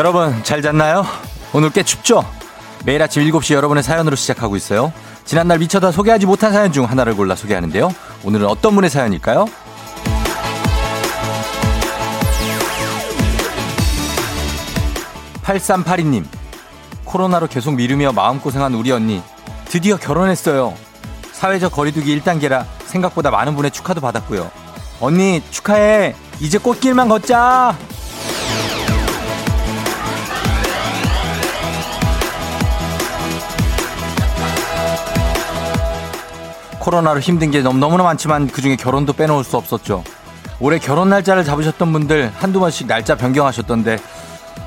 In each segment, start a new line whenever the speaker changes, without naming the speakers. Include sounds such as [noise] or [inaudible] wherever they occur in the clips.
여러분 잘 잤나요? 오늘 꽤 춥죠? 매일 아침 7시 여러분의 사연으로 시작하고 있어요. 지난날 미쳐다 소개하지 못한 사연 중 하나를 골라 소개하는데요. 오늘은 어떤 분의 사연일까요? 8382님. 코로나로 계속 미루며 마음고생한 우리 언니. 드디어 결혼했어요. 사회적 거리두기 1단계라 생각보다 많은 분의 축하도 받았고요. 언니 축하해. 이제 꽃길만 걷자. 코로나로 힘든 게 너무너무 많지만 그중에 결혼도 빼놓을 수 없었죠. 올해 결혼 날짜를 잡으셨던 분들 한두 번씩 날짜 변경하셨던데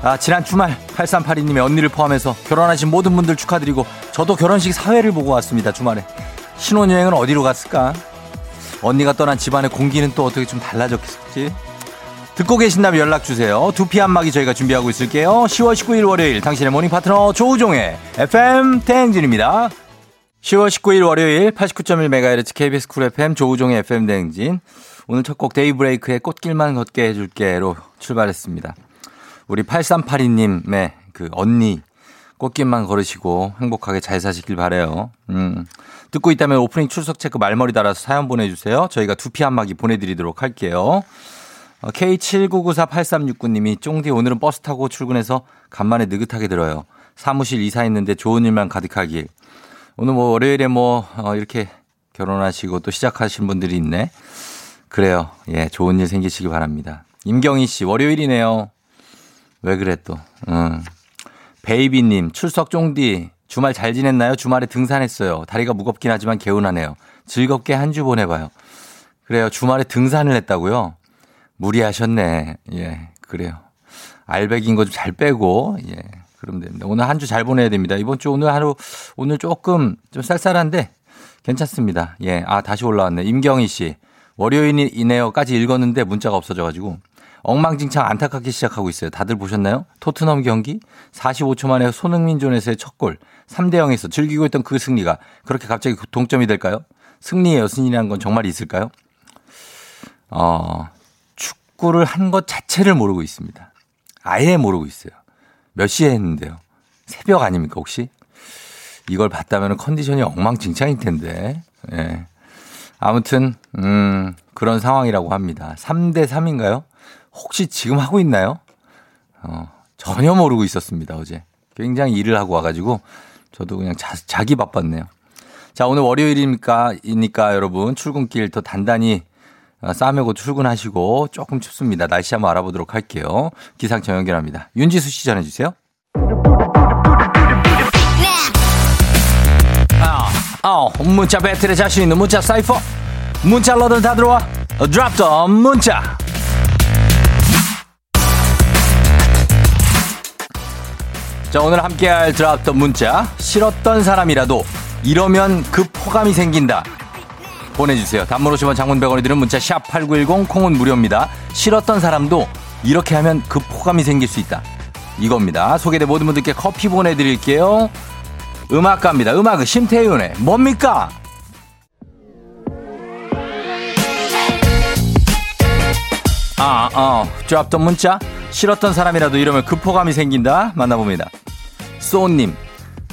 아, 지난 주말 8382님의 언니를 포함해서 결혼하신 모든 분들 축하드리고 저도 결혼식 사회를 보고 왔습니다. 주말에. 신혼여행은 어디로 갔을까? 언니가 떠난 집안의 공기는 또 어떻게 좀 달라졌겠지? 듣고 계신다면 연락 주세요. 두피 안마기 저희가 준비하고 있을게요. 10월 19일 월요일 당신의 모닝 파트너 조우종의 FM 대행진입니다. 10월 19일 월요일 89.1MHz KBS 쿨 FM 조우종의 FM 대행진. 오늘 첫 곡 데이브레이크의 꽃길만 걷게 해줄게로 출발했습니다. 우리 8382님의 그 언니 꽃길만 걸으시고 행복하게 잘 사시길 바래요. 음. 듣고 있다면 오프닝 출석 체크 말머리 달아서 사연 보내주세요. 저희가 두피 한마기 보내드리도록 할게요. 어, K79948369님이 쫑디 오늘은 버스 타고 출근해서 간만에 느긋하게 들어요. 사무실 이사했는데 좋은 일만 가득하길. 오늘 뭐 월요일에 뭐 어, 이렇게 결혼하시고 또 시작하신 분들이 있네. 그래요. 예, 좋은 일 생기시기 바랍니다. 임경희 씨, 월요일이네요. 왜 그래 또. 응. 베이비님, 출석 쫑디. 주말 잘 지냈나요? 주말에 등산했어요. 다리가 무겁긴 하지만 개운하네요. 즐겁게 한 주 보내봐요. 그래요. 주말에 등산을 했다고요? 무리하셨네. 예, 그래요. 알백인 거 좀 잘 빼고, 예, 그러면 됩니다. 오늘 한 주 잘 보내야 됩니다. 이번 주 오늘 하루, 오늘 조금 좀 쌀쌀한데 괜찮습니다. 예, 아, 다시 올라왔네. 임경희 씨. 월요일이네요까지 읽었는데 문자가 없어져가지고 엉망진창 안타깝게 시작하고 있어요. 다들 보셨나요? 토트넘 경기 45초 만에 손흥민 존에서의 첫 골. 3대 0에서 즐기고 있던 그 승리가 그렇게 갑자기 동점이 될까요? 승리의 여신이라는 건 정말 있을까요? 어, 축구를 한 것 자체를 모르고 있습니다. 아예 모르고 있어요. 몇 시에 했는데요? 새벽 아닙니까, 혹시? 이걸 봤다면 컨디션이 엉망진창일 텐데. 예. 아무튼, 음, 그런 상황이라고 합니다. 3대 3인가요? 혹시 지금 하고 있나요? 어, 전혀 모르고 있었습니다, 어제. 굉장히 일을 하고 와 가지고 저도 그냥 자, 자기 바빴네요. 자, 오늘 월요일이니까, 이니까 여러분 출근길 더 단단히 어, 싸매고 출근하시고 조금 춥습니다. 날씨 한번 알아보도록 할게요. 기상청 연결합니다. 윤지수 씨 전해주세요. 아, 아, 문자 배틀에 자신 있는 문자 사이퍼. 문자 러들 다 들어와. 드랍 더 문자. 자, 오늘 함께할 드랍 더 문자. 싫었던 사람이라도 이러면 급 호감이 생긴다. 보내주세요. 단문 오시면 장문 100원이 드는 문자 샵 8910 콩은 무료입니다. 싫었던 사람도 이렇게 하면 급호감이 생길 수 있다. 이겁니다. 소개된 모든 분들께 커피 보내드릴게요. 음악가입니다. 음악은 심태윤의 뭡니까? 아, 어, 드랍던 문자. 싫었던 사람이라도 이러면 급호감이 생긴다. 만나봅니다. 소님,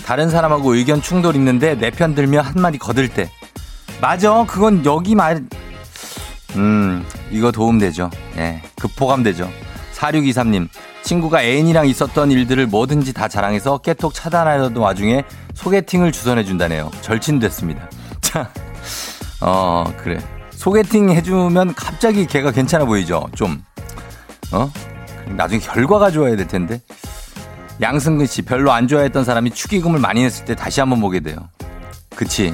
다른 사람하고 의견 충돌 있는데 내 편 들며 한마디 거들 때. 맞아. 그건 여기 말, 음, 이거 도움되죠. 예, 급호감 되죠. 4623님, 친구가 애인이랑 있었던 일들을 뭐든지 다 자랑해서 깨톡 차단하려던 와중에 소개팅을 주선해준다네요. 절친됐습니다. [laughs] 자, 어, 그래. 소개팅 해주면 갑자기 걔가 괜찮아 보이죠? 좀. 어? 나중에 결과가 좋아야 될 텐데. 양승근 씨, 별로 안 좋아했던 사람이 축의금을 많이 냈을 때 다시 한번 보게 돼요. 그치.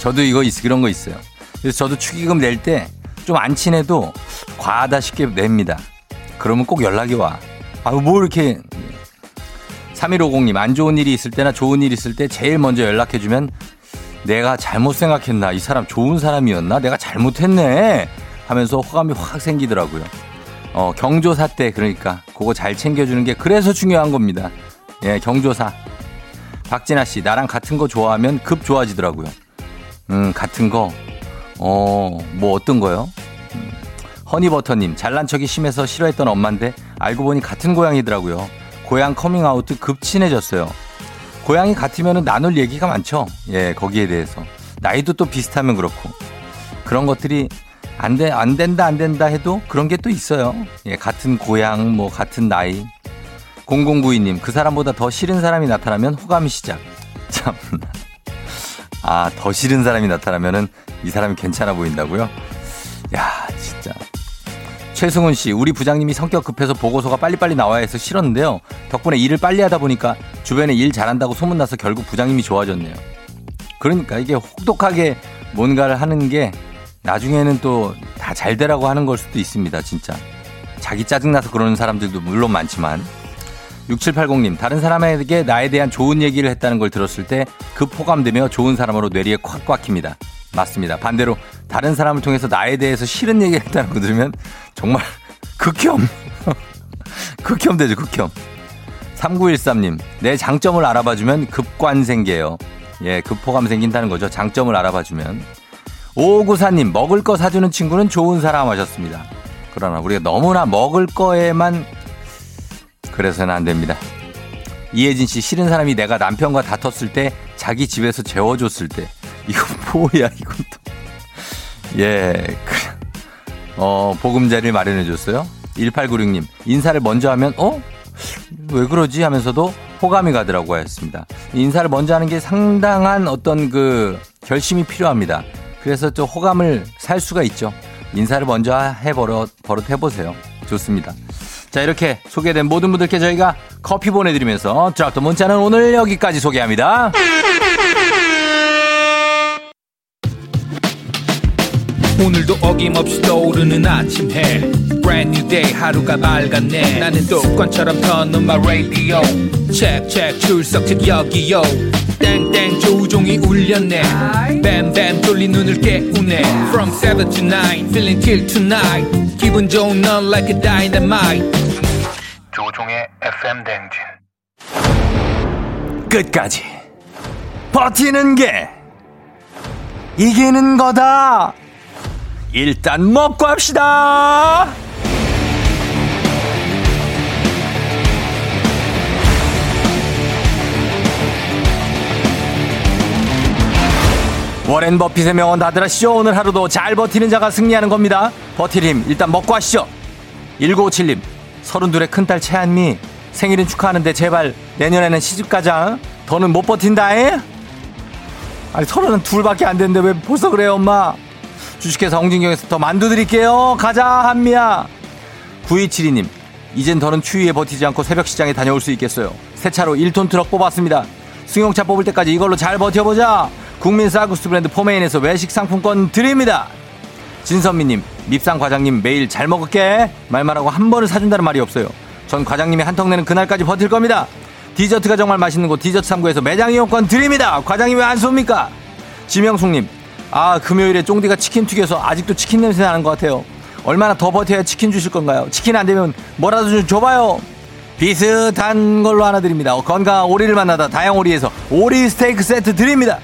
저도 이거 있, 그런 거 있어요. 그래서 저도 축의금 낼 때 좀 안 친해도 과하다 싶게 냅니다. 그러면 꼭 연락이 와. 아유, 뭐 이렇게. 3150님, 안 좋은 일이 있을 때나 좋은 일이 있을 때 제일 먼저 연락해주면 내가 잘못 생각했나? 이 사람 좋은 사람이었나? 내가 잘못했네? 하면서 호감이 확 생기더라고요. 어, 경조사 때 그러니까 그거 잘 챙겨주는 게 그래서 중요한 겁니다. 예, 경조사. 박진아 씨, 나랑 같은 거 좋아하면 급 좋아지더라고요. 음, 같은 거. 어, 뭐 어떤 거요? 음, 허니버터님, 잘난 척이 심해서 싫어했던 엄마인데 알고 보니 같은 고향이더라고요. 고향 커밍아웃 급 친해졌어요. 고향이 같으면 나눌 얘기가 많죠. 예, 거기에 대해서. 나이도 또 비슷하면 그렇고. 그런 것들이 안 돼, 안 된다, 안 된다 해도 그런 게 또 있어요. 예, 같은 고향, 뭐, 같은 나이. 0092님, 그 사람보다 더 싫은 사람이 나타나면 호감이 시작. [laughs] 참. 아, 더 싫은 사람이 나타나면은 이 사람이 괜찮아 보인다고요? 야, 진짜. 최승훈 씨, 우리 부장님이 성격 급해서 보고서가 빨리빨리 나와야 해서 싫었는데요. 덕분에 일을 빨리 하다 보니까 주변에 일 잘한다고 소문나서 결국 부장님이 좋아졌네요. 그러니까 이게 혹독하게 뭔가를 하는 게 나중에는 또 다 잘 되라고 하는 걸 수도 있습니다, 진짜. 자기 짜증나서 그러는 사람들도 물론 많지만. 6780님, 다른 사람에게 나에 대한 좋은 얘기를 했다는 걸 들었을 때급 호감되며 좋은 사람으로 뇌리에 콱 꽉힙니다. 맞습니다. 반대로 다른 사람을 통해서 나에 대해서 싫은 얘기를 했다는 거 들으면 정말 [laughs] 극혐. [laughs] 극혐 되죠, 극혐. 3913님, 내 장점을 알아봐주면 급관 생겨요. 예, 급호감 생긴다는 거죠. 장점을 알아봐주면. 5594님, 먹을 거 사주는 친구는 좋은 사람 하셨습니다. 그러나 우리가 너무나 먹을 거에만 그래서는 안 됩니다. 이혜진 씨, 싫은 사람이 내가 남편과 다퉜을 때 자기 집에서 재워줬을 때. 이거 [laughs] 뭐야, 이건 또. 예, 그래. 어, 보금자리를 마련해줬어요. 1896님, 인사를 먼저 하면, 어? 왜 그러지? 하면서도 호감이 가더라고 하였습니다. 인사를 먼저 하는 게 상당한 어떤 그 결심이 필요합니다. 그래서 또 호감을 살 수가 있죠. 인사를 먼저 해버릇, 버릇 해보세요. 좋습니다. 자, 이렇게 소개된 모든 분들께 저희가 커피 보내드리면서 드랍도 문자는 오늘 여기까지 소개합니다.
오늘도 어김없이 떠오르는 아침 해 Brand new day 하루가 밝았네. 나는 똑관처럼 터는 마 radio. 체크 출석 여기요. 땡땡 조종이 울렸네. 뱀뱀 돌린 눈을 깨우네. From 7 to 9 feeling till tonight. 기분 좋은 넌 like a dynamite.
조종의 FM 댕진.
끝까지. 버티는 게 이기는 거다. 일단 먹고 합시다. 워렌 버핏의 명언 다들 아시죠? 오늘 하루도 잘 버티는 자가 승리하는 겁니다. 버틸 힘 일단 먹고 하시죠. 1957님, 32의 큰딸 채한미 생일은 축하하는데 제발 내년에는 시집 가자. 더는 못 버틴다, 에? 아니, 서른은 둘밖에 안 됐는데 왜 벌써 그래요, 엄마? 주식회사 홍진경에서 더 만두 드릴게요. 가자, 한미야. 9272님, 이젠 더는 추위에 버티지 않고 새벽 시장에 다녀올 수 있겠어요. 새 차로 1톤 트럭 뽑았습니다. 승용차 뽑을 때까지 이걸로 잘 버텨보자. 국민 쌀국수 브랜드 포메인에서 외식 상품권 드립니다. 진선미님, 밉상 과장님 매일 잘 먹을게. 말만 하고 한 번을 사준다는 말이 없어요. 전 과장님이 한턱 내는 그날까지 버틸 겁니다. 디저트가 정말 맛있는 곳 디저트 3구에서 매장 이용권 드립니다. 과장님 왜 안 쏩니까? 지명숙님, 아 금요일에 쫑디가 치킨 튀겨서 아직도 치킨 냄새 나는 것 같아요. 얼마나 더 버텨야 치킨 주실 건가요? 치킨 안 되면 뭐라도 좀 줘봐요. 비슷한 걸로 하나 드립니다. 건강한 오리를 만나다 다양오리에서 오리 스테이크 세트 드립니다.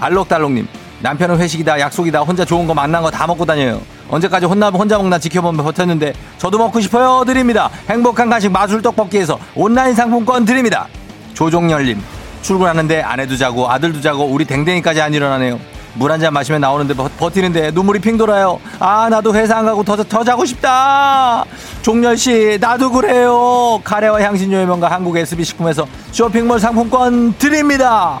알록달록님 남편은 회식이다 약속이다 혼자 좋은 거 만난 거 다 먹고 다녀요. 언제까지 혼나 혼자 먹나 지켜보면 버텼는데 저도 먹고 싶어요 드립니다. 행복한 간식 마술 떡볶이에서 온라인 상품권 드립니다. 조종열님 출근하는데 아내도 자고 아들도 자고 우리 댕댕이까지 안 일어나네요. 물 한 잔 마시면 나오는데 버, 버티는데 눈물이 핑 돌아요. 아 나도 회사 안 가고 더, 더 자고 싶다. 종렬씨 나도 그래요. 카레와 향신료의 명가 한국 SB식품에서 쇼핑몰 상품권 드립니다.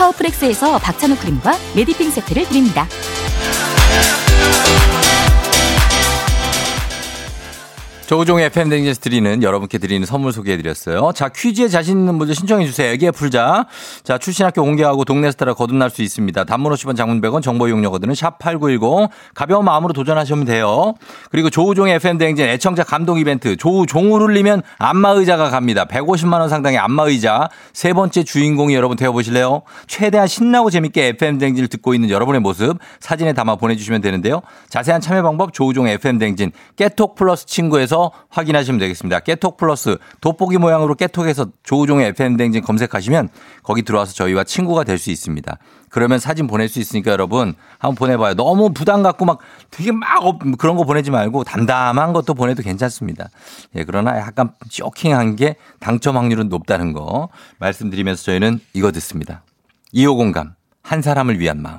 파워프렉스에서 박찬호 크림과 메디핑 세트를 드립니다.
조우종의 FM 댕진스 드리는 여러분께 드리는 선물 소개해드렸어요. 자, 퀴즈에 자신 있는 분들 신청해주세요. 애기에 풀자. 자, 출신 학교 공개하고 동네 스타라 거듭날 수 있습니다. 단문 50원 장문 100원 정보 이용료거든요. 샵8910. 가벼운 마음으로 도전하시면 돼요. 그리고 조우종의 FM 댕진 애청자 감동 이벤트. 조우종을 울리면 안마의자가 갑니다. 150만원 상당의 안마의자. 세 번째 주인공이 여러분 되어보실래요? 최대한 신나고 재밌게 FM 댕진을 듣고 있는 여러분의 모습 사진에 담아 보내주시면 되는데요. 자세한 참여 방법 조우종의 FM 댕진 깨톡 플러스 친구에서 확인하시면 되겠습니다. 깨톡 플러스 돋보기 모양으로 깨톡에서 조우종의 FM 댕진 검색하시면 거기 들어와서 저희와 친구가 될 수 있습니다. 그러면 사진 보낼 수 있으니까 여러분 한번 보내봐요. 너무 부담 갖고 막 되게 막 그런 거 보내지 말고 담담한 것도 보내도 괜찮습니다. 예, 그러나 약간 쇼킹한 게 당첨 확률은 높다는 거 말씀드리면서 저희는 이거 듣습니다. 2호 공감 한 사람을 위한 마음.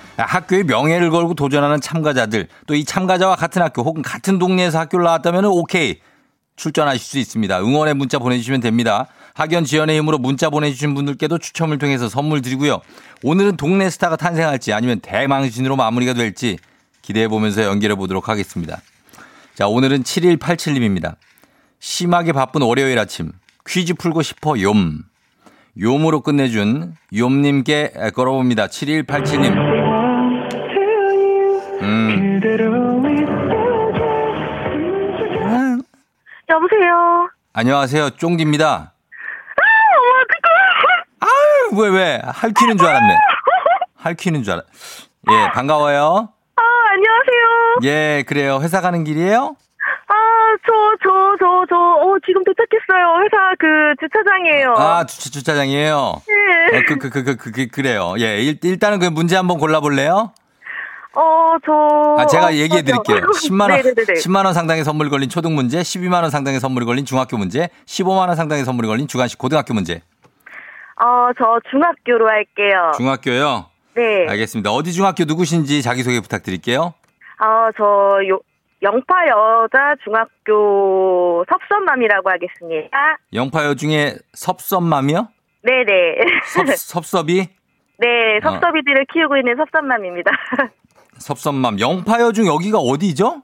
학교의 명예를 걸고 도전하는 참가자들 또 이 참가자와 같은 학교 혹은 같은 동네에서 학교를 나왔다면 오케이 출전하실 수 있습니다. 응원의 문자 보내주시면 됩니다. 학연 지연의 힘으로 문자 보내주신 분들께도 추첨을 통해서 선물 드리고요. 오늘은 동네 스타가 탄생할지 아니면 대망신으로 마무리가 될지 기대해 보면서 연결해 보도록 하겠습니다. 자 오늘은 7187님입니다. 심하게 바쁜 월요일 아침 퀴즈 풀고 싶어 욤. 욤으로 끝내준 욤님께 걸어봅니다. 7187님.
여보세요.
안녕하세요. 쫑디입니다. 아유, 왜, 왜? 할퀴는 줄 알았네. 할퀴는 줄 알았. 예, 반가워요.
아 안녕하세요.
예, 그래요. 회사 가는 길이에요?
아 저 저 저 저 어 지금 도착했어요. 회사 그 주차장이에요.
아, 주차, 주차장이에요.
네.
어, 그, 그, 그, 그, 그, 그, 그래요. 예, 일, 일단은 그 문제 한번 골라볼래요?
어, 저.
아, 제가
어,
얘기해 드릴게요.
맞아요.
10만원,
네네네네.
10만원 상당의 선물 걸린 초등 문제, 12만원 상당의 선물이 걸린 중학교 문제, 15만원 상당의 선물이 걸린 주간식 고등학교 문제.
어, 저 중학교로 할게요.
중학교요?
네.
알겠습니다. 어디 중학교 누구신지 자기소개 부탁드릴게요.
아, 저, 요, 영파 여자 중학교 섭섭남이라고 하겠습니다.
영파 여 중에 섭섭맘이요?
네네.
섭, 섭섭이? [laughs]
네, 섭섭이들을 키우고 있는 섭섭남입니다. [laughs]
섭섭맘. 영파여 중 여기가 어디죠?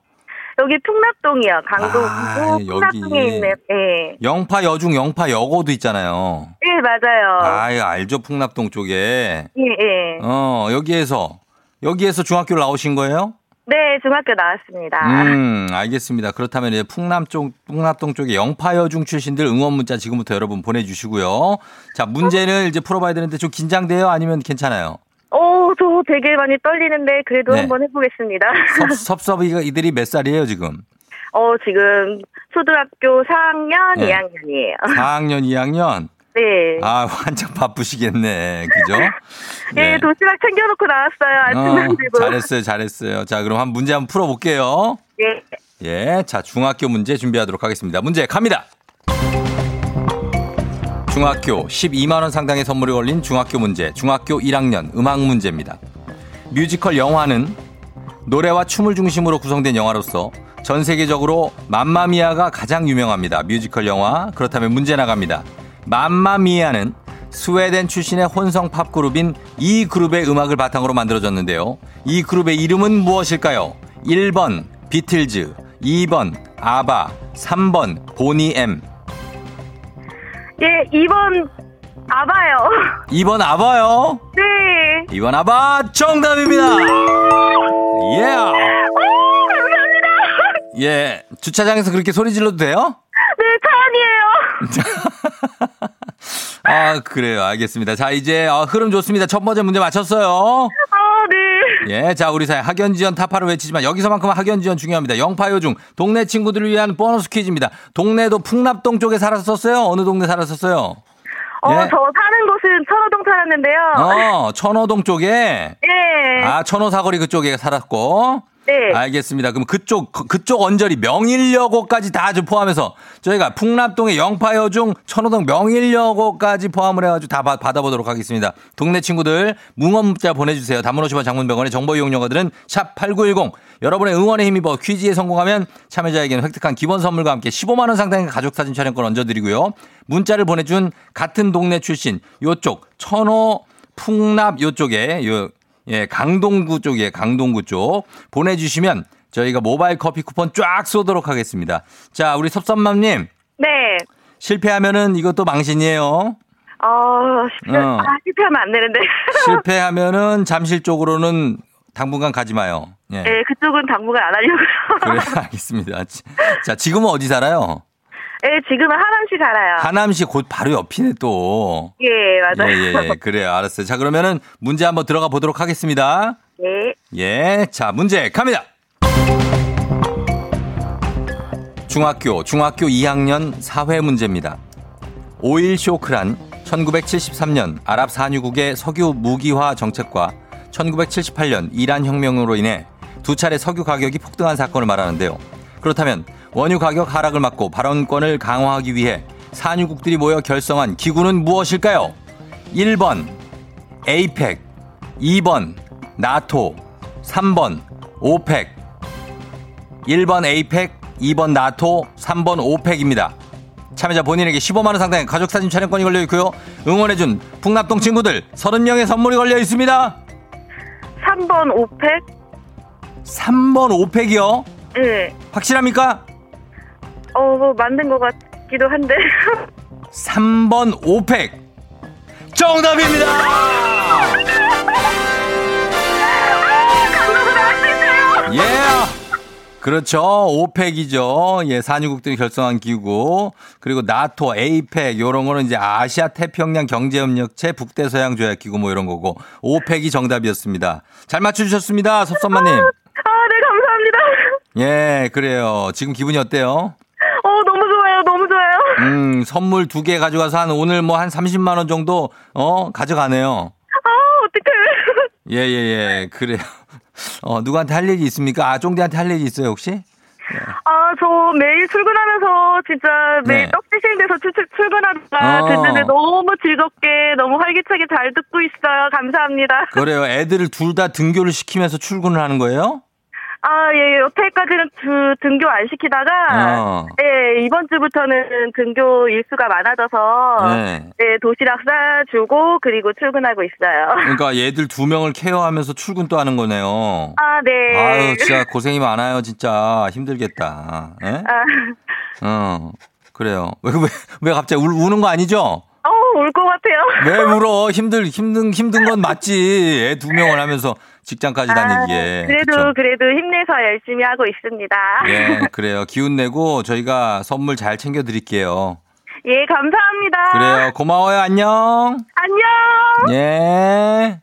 여기 풍납동이요. 강동
아, 여기.
풍납동에 있는. 네.
영파 여 중 영파 여고도 있잖아요.
네, 맞아요.
아, 알죠. 풍납동 쪽에.
예, 예.
어, 여기에서, 여기에서 중학교를 나오신 거예요?
네, 중학교 나왔습니다.
음, 알겠습니다. 그렇다면 이제 풍남 쪽, 풍납동 쪽에 영파여중 출신들 응원 문자 지금부터 여러분 보내주시고요. 자, 문제를 이제 풀어봐야 되는데 좀 긴장돼요? 아니면 괜찮아요?
오, 저 되게 많이 떨리는데 그래도
네.
한번 해보겠습니다.
섭, [laughs] 섭섭이가 이들이 몇 살이에요, 지금?
어, 지금 초등학교 4학년
네.
2학년이에요.
4학년, [laughs] 2학년?
네.
아, 한창 바쁘시겠네. 그죠? [laughs]
예, 도시락 챙겨놓고 나왔어요. 아침 안
어. 잘했어요, 잘했어요. 자, 그럼 한 문제 한번 풀어볼게요.
예.
예, 자, 중학교 문제 준비하도록 하겠습니다. 문제 갑니다. 중학교 12만원 상당의 선물이 걸린 중학교 문제, 중학교 1학년 음악 문제입니다. 뮤지컬 영화는 노래와 춤을 중심으로 구성된 영화로서 전 세계적으로 맘마미아가 가장 유명합니다. 뮤지컬 영화. 그렇다면 문제 나갑니다. 맘마미아는 스웨덴 출신의 혼성 팝 그룹인 이 그룹의 음악을 바탕으로 만들어졌는데요. 이 그룹의 이름은 무엇일까요? 1번 비틀즈, 2번 아바, 3번 보니 엠.
예, 2번 아바요. [laughs]
2번 아바요.
네.
2번 아바 정답입니다. 예.
오, 감사합니다.
예. 주차장에서 그렇게 소리 질러도 돼요?
네, 차안이에요. [laughs]
아, 그래요. 알겠습니다. 자, 이제 어, 흐름 좋습니다. 첫 번째 문제 맞췄어요.
아, 네.
예, 자, 우리 사회 학연지원 타파를 외치지만 여기서만큼은 학연지원 중요합니다. 영파요 중 동네 친구들을 위한 보너스 퀴즈입니다. 동네도 풍납동 쪽에 살았었어요? 어느 동네 살았었어요?
어,
예.
저 사는 곳은 천호동 살았는데요.
어, 천호동 쪽에.
네.
아, 천호 사거리 그쪽에 살았고.
네.
알겠습니다. 그럼 그쪽 그- 그쪽 언저리 명일여고까지 다좀 포함해서 저희가 풍납동의 영파여 중 천호동 명일여고까지 포함을 해가지고 다 받- 받아보도록 하겠습니다. 동네 친구들 뭉원 문자 보내주세요. 단문 50원 장문병원의 정보 이용료가들은 샵 8910 여러분의 응원에 힘입어 퀴즈에 성공하면 참여자에게는 획득한 기본 선물과 함께 15만 원 상당의 가족 사진 촬영권 얹어드리고요. 문자를 보내준 같은 동네 출신 요쪽 천호 풍납 요쪽에 요 예, 강동구 쪽에 강동구 쪽 보내주시면 저희가 모바일 커피 쿠폰 쫙 쏘도록 하겠습니다. 자, 우리 섭섭맘님
네.
실패하면은 이것도 망신이에요.
어, 실패,
어.
아, 실패하면 안 되는데. [laughs]
실패하면은 잠실 쪽으로는 당분간 가지 마요. 예.
네, 그쪽은 당분간 안 하려고요.
그래 [laughs] 알겠습니다. 자, 지금은 어디 살아요?
네, 지금은 하남시 살아요.
하남시 곧 바로 옆이네 또.
예, 맞아요.
예, 예, 예. 그래요. 알았어요. 자, 그러면은 문제 한번 들어가 보도록 하겠습니다.
네.
예. 자, 문제 갑니다. 중학교, 중학교 2학년 사회 문제입니다. 오일 쇼크란 1973년 아랍 산유국의 석유 무기화 정책과 1978년 이란 혁명으로 인해 두 차례 석유 가격이 폭등한 사건을 말하는데요. 그렇다면 원유 가격 하락을 막고 발언권을 강화하기 위해 산유국들이 모여 결성한 기구는 무엇일까요? 1번 에이펙, 2번 나토, 3번 오펙. 1번 에이펙, 2번 나토, 3번 오펙입니다. 참여자 본인에게 15만 원 상당의 가족 사진 촬영권이 걸려 있고요. 응원해 준 풍납동 친구들 30명의 선물이 걸려 있습니다.
3번 오펙?
3번 오펙이요.
네.
확실합니까?
어, 뭐 만든 것 같기도 한데. [laughs]
3번 오펙. 정답입니다. 예. 그렇죠. 오펙이죠. 예, 산유국들이 결성한 기구. 그리고 나토, 에이펙, 요런 거는 이제 아시아 태평양 경제협력체 북대서양 조약 기구 뭐 이런 거고. 오펙이 정답이었습니다. 잘 맞춰 주셨습니다. 섭섭마 님.
아, 네.
예, 그래요. 지금 기분이 어때요?
어, 너무 좋아요. 너무 좋아요.
음, 선물 두 개 가져가서 한 오늘 뭐 한 30만 원 정도, 어, 가져가네요.
아, 어떡해. [laughs]
예, 예, 예. 그래요. 어, 누구한테 할 얘기 있습니까? 아, 쫑디한테 할 얘기 있어요, 혹시?
아, 저 매일 출근하면서 진짜 매일
네.
떡 드시는 데서 출, 출, 출근하다가
어.
듣는데 너무 즐겁게 너무 활기차게 잘 듣고 있어요. 감사합니다.
그래요. 애들을 둘 다 등교를 시키면서 출근을 하는 거예요?
아, 예, 여태까지는 두, 등교 안 시키다가,
어.
예, 이번 주부터는 등교 일수가 많아져서,
네.
예, 도시락 싸주고, 그리고 출근하고 있어요.
그러니까 [laughs] 얘들 두 명을 케어하면서 출근 또 하는 거네요.
아, 네.
아유, 진짜 고생이 많아요, 진짜. 힘들겠다. 예?
아,
어, 그래요. 왜, 왜, 왜 갑자기 울, 우는 거 아니죠?
어, 울것 같아요.
왜 [laughs] 울어? 힘들, 힘든, 힘든 건 맞지. 애 두 명을 하면서 직장까지 다니기에.
아, 그래도,
그쵸?
그래도 힘내서 열심히 하고 있습니다.
예, [laughs] 그래요. 기운 내고 저희가 선물 잘 챙겨 드릴게요.
예, 감사합니다.
그래요. 고마워요. 안녕.
안녕!
예.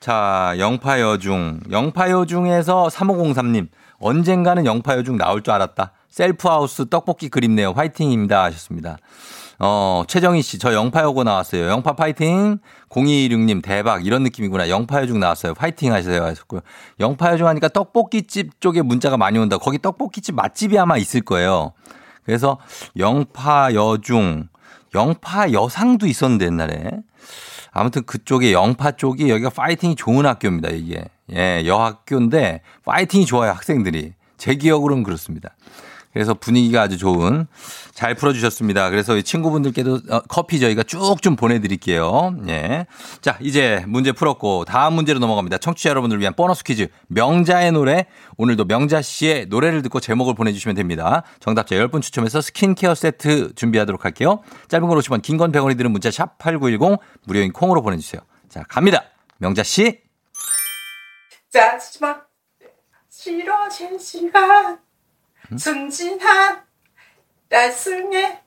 자, 영파여중. 영파여중에서 3503님. 언젠가는 영파여중 나올 줄 알았다. 셀프하우스 떡볶이 그립네요. 화이팅입니다. 하셨습니다. 어, 최정희 씨, 저 영파여고 나왔어요. 영파 파이팅. 0216님, 대박. 이런 느낌이구나. 영파여중 나왔어요. 파이팅 하세요. 하셨고요. 영파여중 하니까 떡볶이집 쪽에 문자가 많이 온다. 거기 떡볶이집 맛집이 아마 있을 거예요. 그래서 영파여중, 영파여상도 있었는데 옛날에. 아무튼 그쪽에 영파 쪽이 여기가 파이팅이 좋은 학교입니다, 이게. 예, 여학교인데 파이팅이 좋아요, 학생들이. 제 기억으로는 그렇습니다. 그래서 분위기가 아주 좋은 잘 풀어주셨습니다. 그래서 이 친구분들께도 어, 커피 저희가 쭉 좀 보내드릴게요. 예. 자, 이제 문제 풀었고 다음 문제로 넘어갑니다. 청취자 여러분들 위한 보너스 퀴즈. 명자의 노래. 오늘도 명자 씨의 노래를 듣고 제목을 보내주시면 됩니다. 정답자 10분 추첨해서 스킨케어 세트 준비하도록 할게요. 짧은 걸 50원, 긴건 100원이 드는 문자 샵 8910 무료인 콩으로 보내주세요. 자, 갑니다. 명자 씨.
짜지마 싫어진 시간 순진한 나중에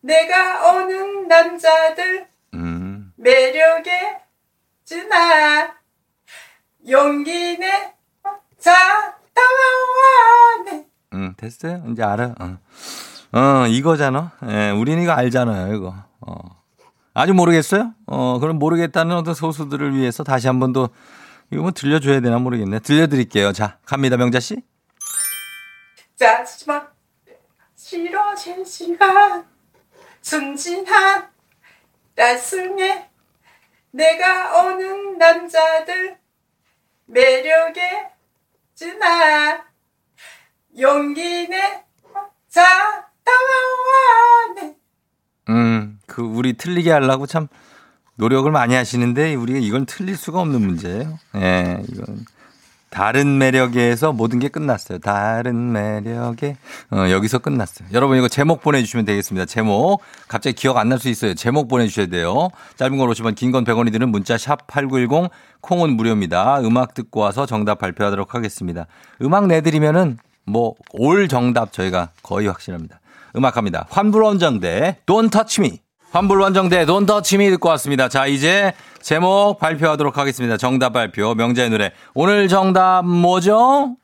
내가 오는 남자들
음.
매력에 주나 용기 내 자 다와와네
응, 됐어요. 이제 알아. 어, 어 이거잖아. 예, 우리는 이거 알잖아요, 이거. 어. 아직 모르겠어요? 어, 그럼 모르겠다는 어떤 소수들을 위해서 다시 한번 더, 이거 뭐 들려줘야 되나 모르겠네. 들려드릴게요. 자, 갑니다, 명자 씨.
짜지마 싫어진 시간 순진한 나중에 내가 오는 남자들 매력에 주나 용기 내 자 다와와네
음, 그, 우리 틀리게 하려고 참 노력을 많이 하시는데, 우리가 이건 틀릴 수가 없는 문제예요. 예, 이건. 다른 매력에서 모든 게 끝났어요. 다른 매력에. 어, 여기서 끝났어요. 여러분 이거 제목 보내주시면 되겠습니다. 제목. 갑자기 기억 안 날 수 있어요. 제목 보내주셔야 돼요. 짧은 걸 오시면 긴 건 100원이 드는 문자 샵 8910 콩은 무료입니다. 음악 듣고 와서 정답 발표하도록 하겠습니다. 음악 내드리면은 뭐 올 정답 저희가 거의 확실합니다. 음악 합니다. 환불원정대 Don't Touch Me. 환불원정대 Don't Touch Me 듣고 왔습니다. 자 이제 제목 발표하도록 하겠습니다. 정답 발표 명자의 노래. 오늘 정답 뭐죠?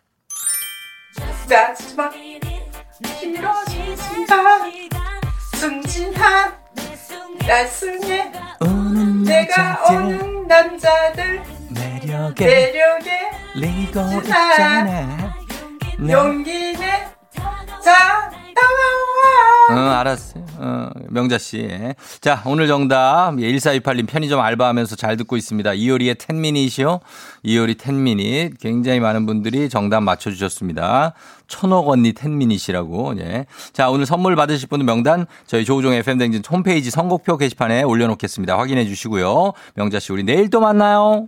순진한 나중에 내가 오는 남자들
매력에
매력에
리고
있잖아.
네.
용기 내 자
응,
다와와
알았어요. 어, 명자 씨. 자, 오늘 정답. 예, 1428님 편의점 알바하면서 잘 듣고 있습니다. 이효리의 10미닛이요. 이효리 10미닛. 굉장히 많은 분들이 정답 맞춰주셨습니다. 천억 언니 10미닛이라고. 예. 자, 오늘 선물 받으실 분은 명단 저희 조우종 FM댕진 홈페이지 선곡표 게시판에 올려놓겠습니다. 확인해 주시고요. 명자 씨, 우리 내일 또 만나요.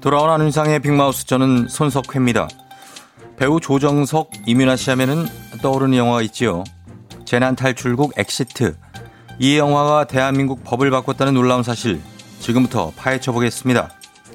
돌아온 안윤상의 빅마우스 저는 손석회입니다. 배우 조정석, 임윤아 씨 하면은 떠오르는 영화가 있지요. 재난 탈출극 엑시트. 이 영화가 대한민국 법을 바꿨다는 놀라운 사실 지금부터 파헤쳐 보겠습니다.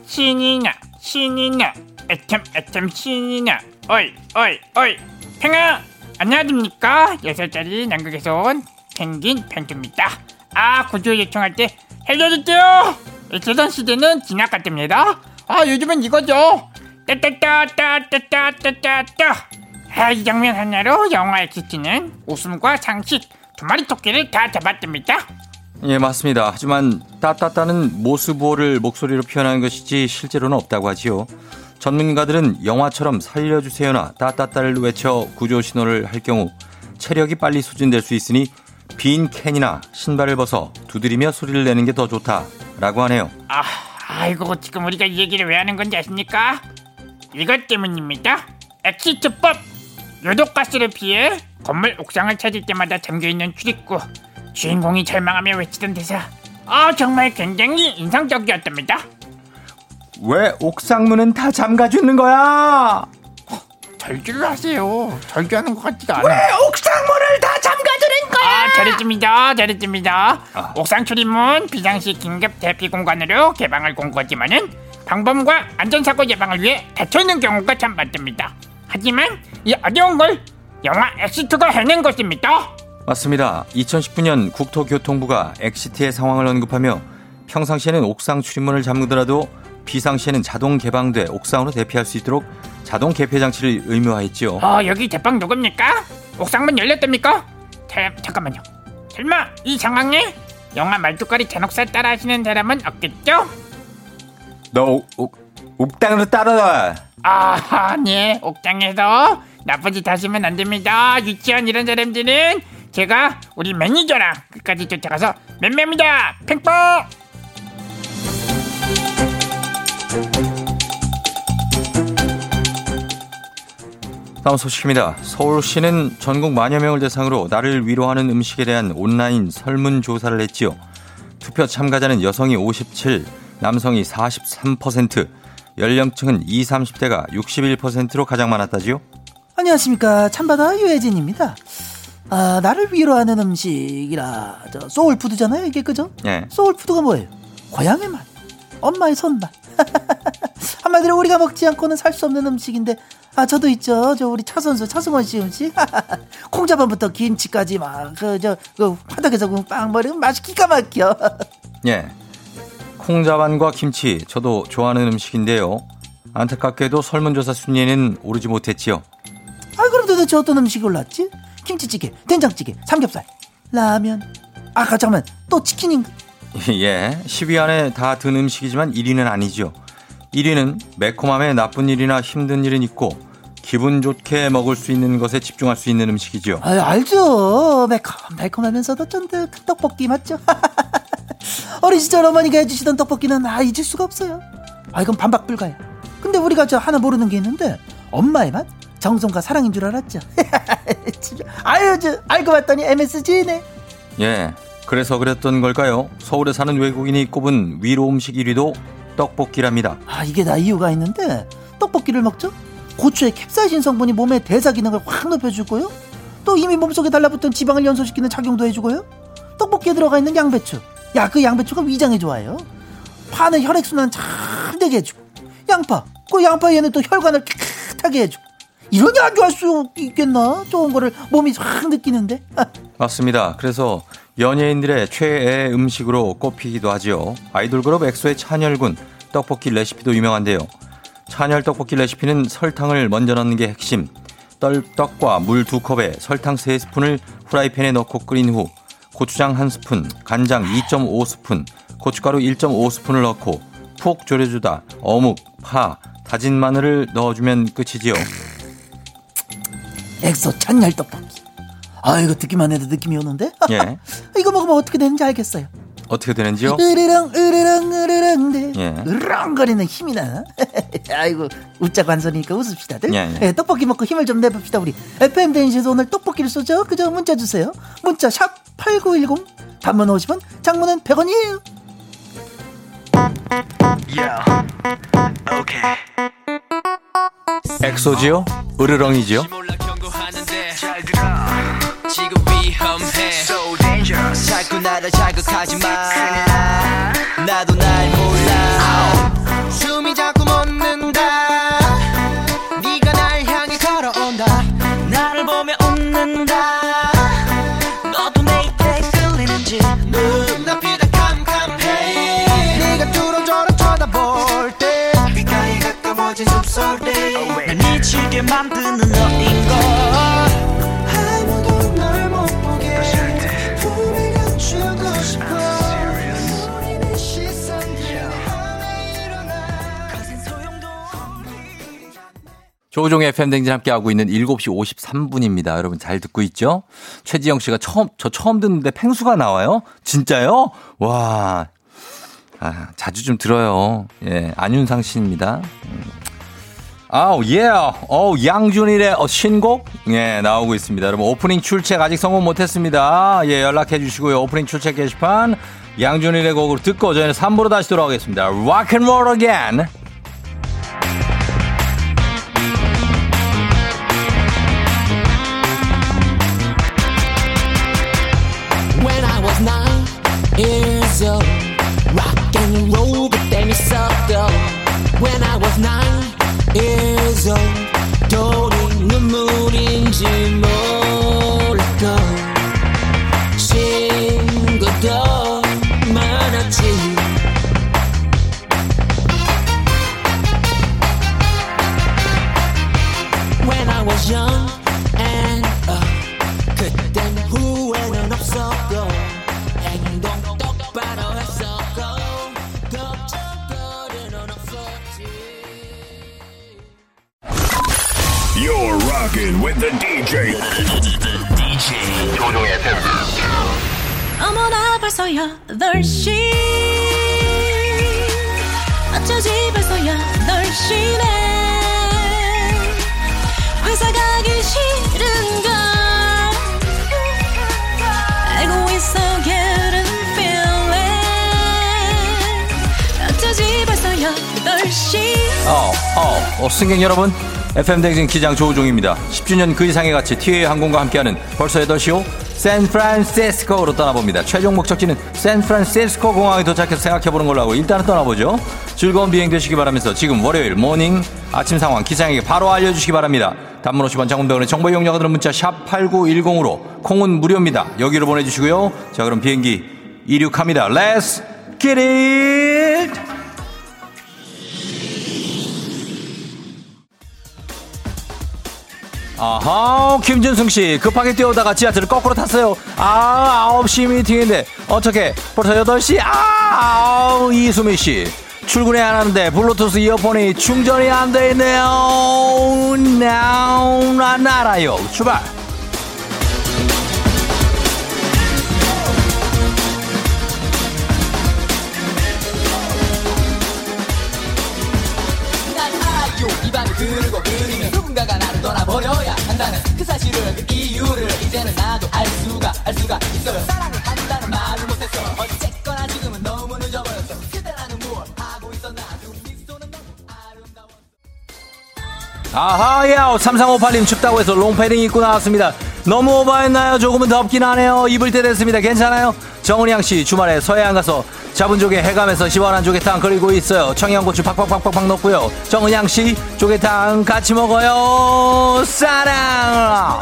신이나 신이나 애템 애템 신이나 어이 어이 어이 펭하 안녕하십니까 여섯 살짜리 남극에서 온 펭귄 펭귄입니다 아 구조 요청할 때 살려주세요 조선 시대는 지나갔답니다 아 요즘은 이거죠 따따따따따따따따 아, 이 장면 하나로 영화 엑시트는 웃음과 상식 두 마리 토끼를 다 잡았답니다
예, 맞습니다. 하지만 따따따는 모스부호를 목소리로 표현하는 것이지 실제로는 없다고 하지요. 전문가들은 영화처럼 살려주세요나 따따따를 외쳐 구조 신호를 할 경우 체력이 빨리 소진될 수 있으니 빈 캔이나 신발을 벗어 두드리며 소리를 내는 게 더 좋다라고 하네요.
아, 아이고 지금 우리가 이 얘기를 왜 하는 건지 아십니까? 이것 때문입니다. 엑시트법. 유독가스를 피해 건물 옥상을 찾을 때마다 잠겨있는 출입구. 주인공이 절망하며 외치던 대사. 아 정말 굉장히 인상적이었답니다.
왜 옥상문은 다 잠가두는 거야?
절규를 하세요. 절규하는 것 같지가 않아.
옥상문을 다.
아 잘했습니다. 잘했습니다.
아.
옥상 출입문 비상시 긴급 대피 공간으로 개방을 권고하지만은 방범과 안전사고 예방을 위해 닫혀있는 경우가 참 많답니다. 하지만 이 어려운 걸 영화 엑시트가 해낸 것입니다.
맞습니다. 2019년 국토교통부가 엑시트의 상황을 언급하며 평상시에는 옥상 출입문을 잠그더라도 비상시에는 자동 개방돼 옥상으로 대피할 수 있도록 자동 개폐 장치를 의무화했지요.
어 여기 대빵 누굽니까? 옥상문 열렸답니까? 자, 잠깐만요. 설마 이 상황에 영화 말뚝거리 잔혹살 따라 하시는 사람은 없겠죠?
너 옥, 옥, 옥당으로 따라와.
아, 네. 옥장에서 나쁜 짓 하시면 안 됩니다. 유치한 이런 사람들은 제가 우리 매니저랑 끝까지 쫓아가서 맴매입니다. 팽뽕!
다음 소식입니다. 서울시는 전국 만여 명을 대상으로 나를 위로하는 음식에 대한 온라인 설문조사를 했지요. 투표 참가자는 여성이 57, 남성이 43%, 연령층은 20, 30대가 61%로 가장 많았다지요.
안녕하십니까 참바다 유혜진입니다. 아 나를 위로하는 음식이라 저 소울푸드잖아요 이게 그죠?
예.
소울푸드가 뭐예요? 고향의 맛, 엄마의 손맛. [laughs] 한마디로 우리가 먹지 않고는 살 수 없는 음식인데 아 저도 있죠 저 우리 차 선수 차승원 씨 음식 콩자반부터 김치까지 막 그 저 그 화덕에서 그빵 머리면 맛이 기가 막혀. [laughs]
예. 콩자반과 김치, 저도 좋아하는 음식인데요. 안타깝게도 설문조사 순위에는 오르지 못했지요.
아 그럼 도대체 어떤 음식이 올랐지? 김치찌개, 된장찌개, 삼겹살, 라면. 아 잠깐만 또 치킨인가? [laughs]
예, 10위 안에 다 든 음식이지만 1위는 아니죠. 1위는 매콤함에 나쁜 일이나 힘든 일은 있고 기분 좋게 먹을 수 있는 것에 집중할 수 있는 음식이죠.
아 알죠 매콤 매콤하면서도 쫀득한 떡볶이 맞죠? [laughs] 어린 시절 어머니가 해주시던 떡볶이는 아 잊을 수가 없어요. 아 이건 반박 불가야. 근데 우리가 저 하나 모르는 게 있는데 엄마의 맛 정성과 사랑인 줄 알았죠. [laughs] 아유 저 알고 봤더니 MSG네.
예, 그래서 그랬던 걸까요? 서울에 사는 외국인이 꼽은 위로 음식 1위도 떡볶이랍니다.
아 이게 다 이유가 있는데 떡볶이를 먹죠? 고추의 캡사이신 성분이 몸의 대사 기능을 확 높여주고요. 또 이미 몸속에 달라붙은 지방을 연소시키는 작용도 해주고요. 떡볶이에 들어가 있는 양배추. 야 그 양배추가 위장에 좋아요. 파는 혈액순환 잘 되게 해주고. 양파. 그 양파 얘는 또 혈관을 깨끗하게 해주고. 이러니 안 좋아할 수 있겠나? 좋은 거를 몸이 확 느끼는데.
맞습니다. 그래서 연예인들의 최애 음식으로 꼽히기도 하지요. 아이돌 그룹 엑소의 찬열군 떡볶이 레시피도 유명한데요. 찬열 떡볶이 레시피는 설탕을 먼저 넣는 게 핵심. 떡과 물 두 컵에 설탕 세 스푼을 후라이팬에 넣고 끓인 후 고추장 한 스푼, 간장 2.5 스푼, 고춧가루 1.5 스푼을 넣고 푹 졸여주다 어묵, 파, 다진 마늘을 넣어주면 끝이지요.
엑소 찬열 떡볶이. 아 이거 듣기만 해도 느낌이 오는데?
예. [laughs]
이거 먹으면 어떻게 되는지 알겠어요.
어떻게 되는지요?
으르렁 으르렁 으르렁 네.
예.
으르렁거리는 힘이 나. [laughs] 아이고 웃자 관선이니까 웃읍시다들.
예, 예.
예, 떡볶이 먹고 힘을 좀 내봅시다 우리. FM 대인시에서 오늘 떡볶이를 쏘죠. 그저 문자 주세요. 문자 샵 #8910 단문 50원, 장문은 100원이에요.
엑소지요? 으르렁이지요?
자꾸 나를 자극하지 마. 나도 날 몰라. 숨이 자꾸 멎는다. 네가 날 향해 걸어온다. 나를 보며 웃는다. 너도 내 입에 끌리는지 눈앞이 다 캄캄해. 네가 뚫어져라 쳐다볼 때 귓가에 가까워진 숨소리 날 미치게 만드는
조종의 FM댕진 함께하고 있는 7시 53분입니다. 여러분 잘 듣고 있죠? 최지영 씨가 처음, 저 처음 듣는데 팽수가 나와요? 진짜요? 와. 아, 자주 좀 들어요. 예, 안윤상 씨입니다. 음. 아우, 예. 어우, 양준일의 어, 신곡? 예, 나오고 있습니다. 여러분, 오프닝 출첵 아직 성공 못했습니다. 예, 연락해 주시고요. 오프닝 출첵 게시판 양준일의 곡으로 듣고 저희는 3부로 다시 돌아오겠습니다. Rock and roll again.
Rock and roll 그때 있었던. When I was nine years old, 돈이 눈물인
rocking with the DJ. DJ. 조종의 FM.
어머나 벌써 8시 어쩌지 벌써 8시네 회사 가기 싫은걸 알고 있어 getting feeling 어쩌지 벌써 8시
어, 어, 어, 승객 여러분. FM 대행진 기장 조우종입니다. 10주년 그 이상의 가치 티웨이 항공과 함께하는 벌써 8시요. 샌프란시스코로 떠나봅니다. 최종 목적지는 샌프란시스코 공항에 도착해서 생각해보는 걸로 하고 일단은 떠나보죠. 즐거운 비행 되시기 바라면서 지금 월요일 morning 아침 상황 기장에게 바로 알려주시기 바랍니다. 단문 50원 장문 100원의 정보 이용료가 드는 문자 샵 8910으로 콩은 무료입니다. 여기로 보내주시고요. 자 그럼 비행기 이륙합니다. Let's get it! 아하, 김준승 씨 급하게 뛰어오다가 지하철을 거꾸로 탔어요. 아, 9시 미팅인데 어떻게 벌써 8시? 아, 아우, 이수미 씨 출근해야 하는데 블루투스 이어폰이 충전이 안 돼 있네요. 나, 나, 알아요. 출발. 아하야 3358님 춥다고 해서 롱패딩 입고 나왔습니다. 너무 오버했나요? 조금은 덥긴 하네요. 입을 때 됐습니다. 괜찮아요? 정은양씨 주말에 서해안 가서 잡은 조개 해감해서 시원한 조개탕 끓이고 있어요. 청양고추 팍팍팍팍팍 넣고요. 정은양씨 조개탕 같이 먹어요. 사랑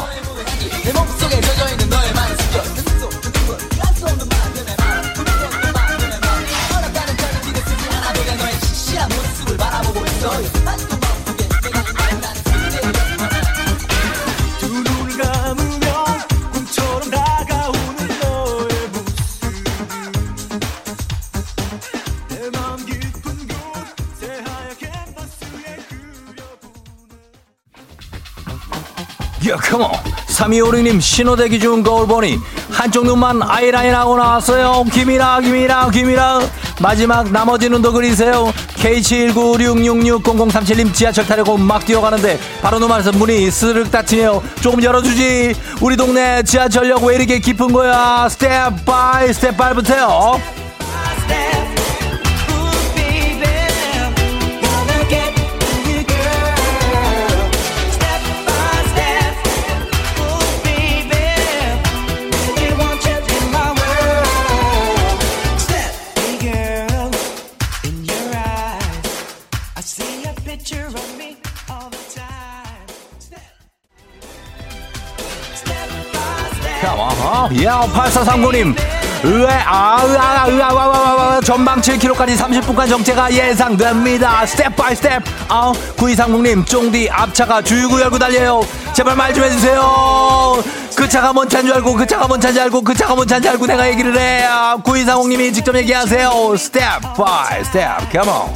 3256님 신호대기 중 거울 보니 한쪽 눈만 아이라인 하고 나왔어요. 김이라, 김이라, 김이라. 마지막 나머지 눈도 그리세요. K79666037님 지하철 타려고 막 뛰어가는데 바로 눈 안에서 문이 스르륵 닫히네요. 조금 열어주지. 우리 동네 지하철역 왜 이렇게 깊은 거야? step by step 밟으세요. 야, 8439님. 으에, 아, 으아, 으아, 와, 와, 와, 와, 전방 7km까지 30분간 정체가 예상됩니다. step by step. 아, 구이삼구님, 쫑디 앞차가 주유구 열고 달려요. 제발 말 좀 해주세요. 그 차가 뭔 차인 줄 알고, 그 차가 뭔 차인 줄 알고, 그 차가 뭔 차인 줄 알고 내가 얘기를 해. 아, 구이삼구님이 직접 얘기하세요.
step by step. Come on.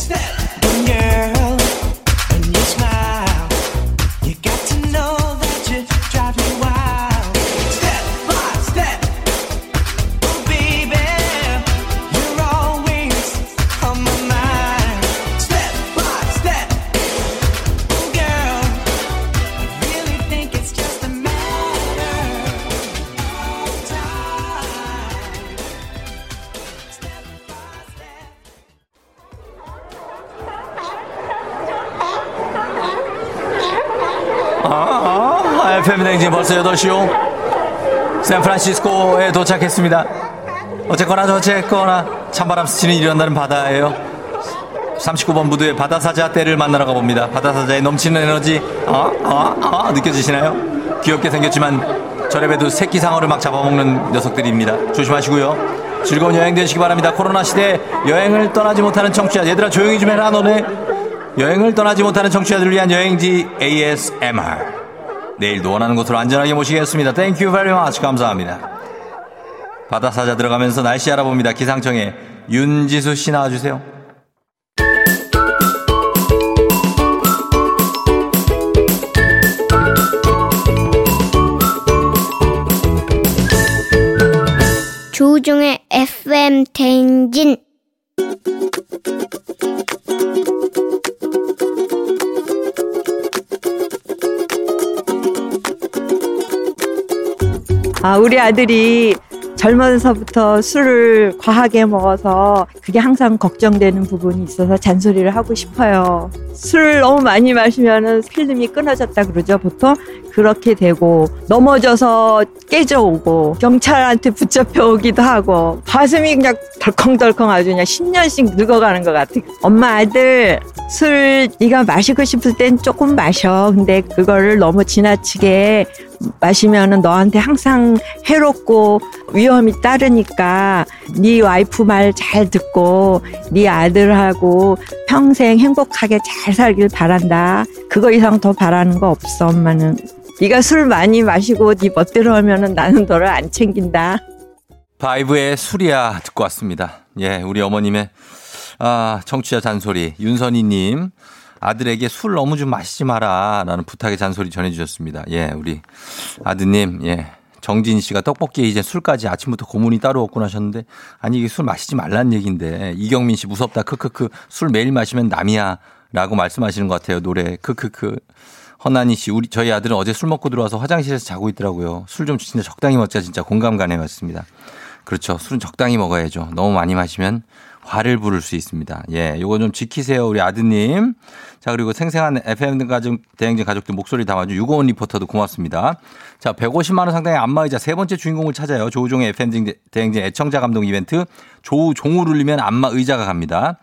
FM 댕진 벌써 8시요. 샌프란시스코에 도착했습니다. 어쨌거나 저쨌거나 찬바람 스치는 일어나는 바다예요. 39번 부두의 바다사자 떼를 만나러 가봅니다. 바다사자의 넘치는 에너지, 아, 아, 아, 느껴지시나요? 귀엽게 생겼지만 저랩에도 새끼 상어를 막 잡아먹는 녀석들입니다. 조심하시고요. 즐거운 여행 되시기 바랍니다. 코로나 시대에 여행을 떠나지 못하는 청취자, 얘들아 조용히 좀 해라, 너네. 여행을 떠나지 못하는 청취자들을 위한 여행지 ASMR. 내일도 원하는 곳으로 안전하게 모시겠습니다. Thank you very much. 감사합니다. 바다사자 들어가면서 날씨 알아봅니다. 기상청에 윤지수 씨 나와주세요.
조종의 FM 대행진
아, 우리 아들이 젊어서부터 술을 과하게 먹어서 그게 항상 걱정되는 부분이 있어서 잔소리를 하고 싶어요. 술을 너무 많이 마시면은 필름이 끊어졌다 그러죠, 보통. 그렇게 되고, 넘어져서 깨져오고, 경찰한테 붙잡혀 오기도 하고, 가슴이 그냥 덜컹덜컹 아주 그냥 10년씩 늙어가는 것 같아요. 엄마 아들, 술 네가 마시고 싶을 땐 조금 마셔. 근데 그거를 너무 지나치게 마시면은 너한테 항상 해롭고 위험이 따르니까 네 와이프 말 잘 듣고 네 아들하고 평생 행복하게 잘 살길 바란다. 그거 이상 더 바라는 거 없어 엄마는. 네가 술 많이 마시고 네 멋대로 하면은 나는 너를 안 챙긴다.
바이브의 술이야 듣고 왔습니다. 예, 우리 어머님의 아, 청취자 잔소리. 윤선희님 아들에게 술 너무 좀 마시지 마라. 라는 부탁의 잔소리 전해주셨습니다. 예, 우리 아드님 예. 정진 씨가 떡볶이에 이제 술까지 아침부터 고문이 따로 없군 하셨는데 아니 이게 술 마시지 말란 얘기인데. 이경민 씨 무섭다. 크크크. 술 매일 마시면 남이야. 라고 말씀하시는 것 같아요 노래. 크크크. 허나니 씨 우리 저희 아들은 어제 술 먹고 들어와서 화장실에서 자고 있더라고요. 술 좀 진짜 적당히 먹자. 진짜 공감 가네 맞습니다. 그렇죠. 술은 적당히 먹어야죠. 너무 많이 마시면 화를 부를 수 있습니다. 예, 요거 좀 지키세요, 우리 아드님. 자, 그리고 생생한 FM 가족, 대행진 가족들 목소리 담아준 유고원 리포터도 고맙습니다. 자, 150만원 상당의 안마의자 세 번째 주인공을 찾아요. 조우종의 FM 대행진 애청자 감동 이벤트. 조우종을 울리면 안마의자가 갑니다.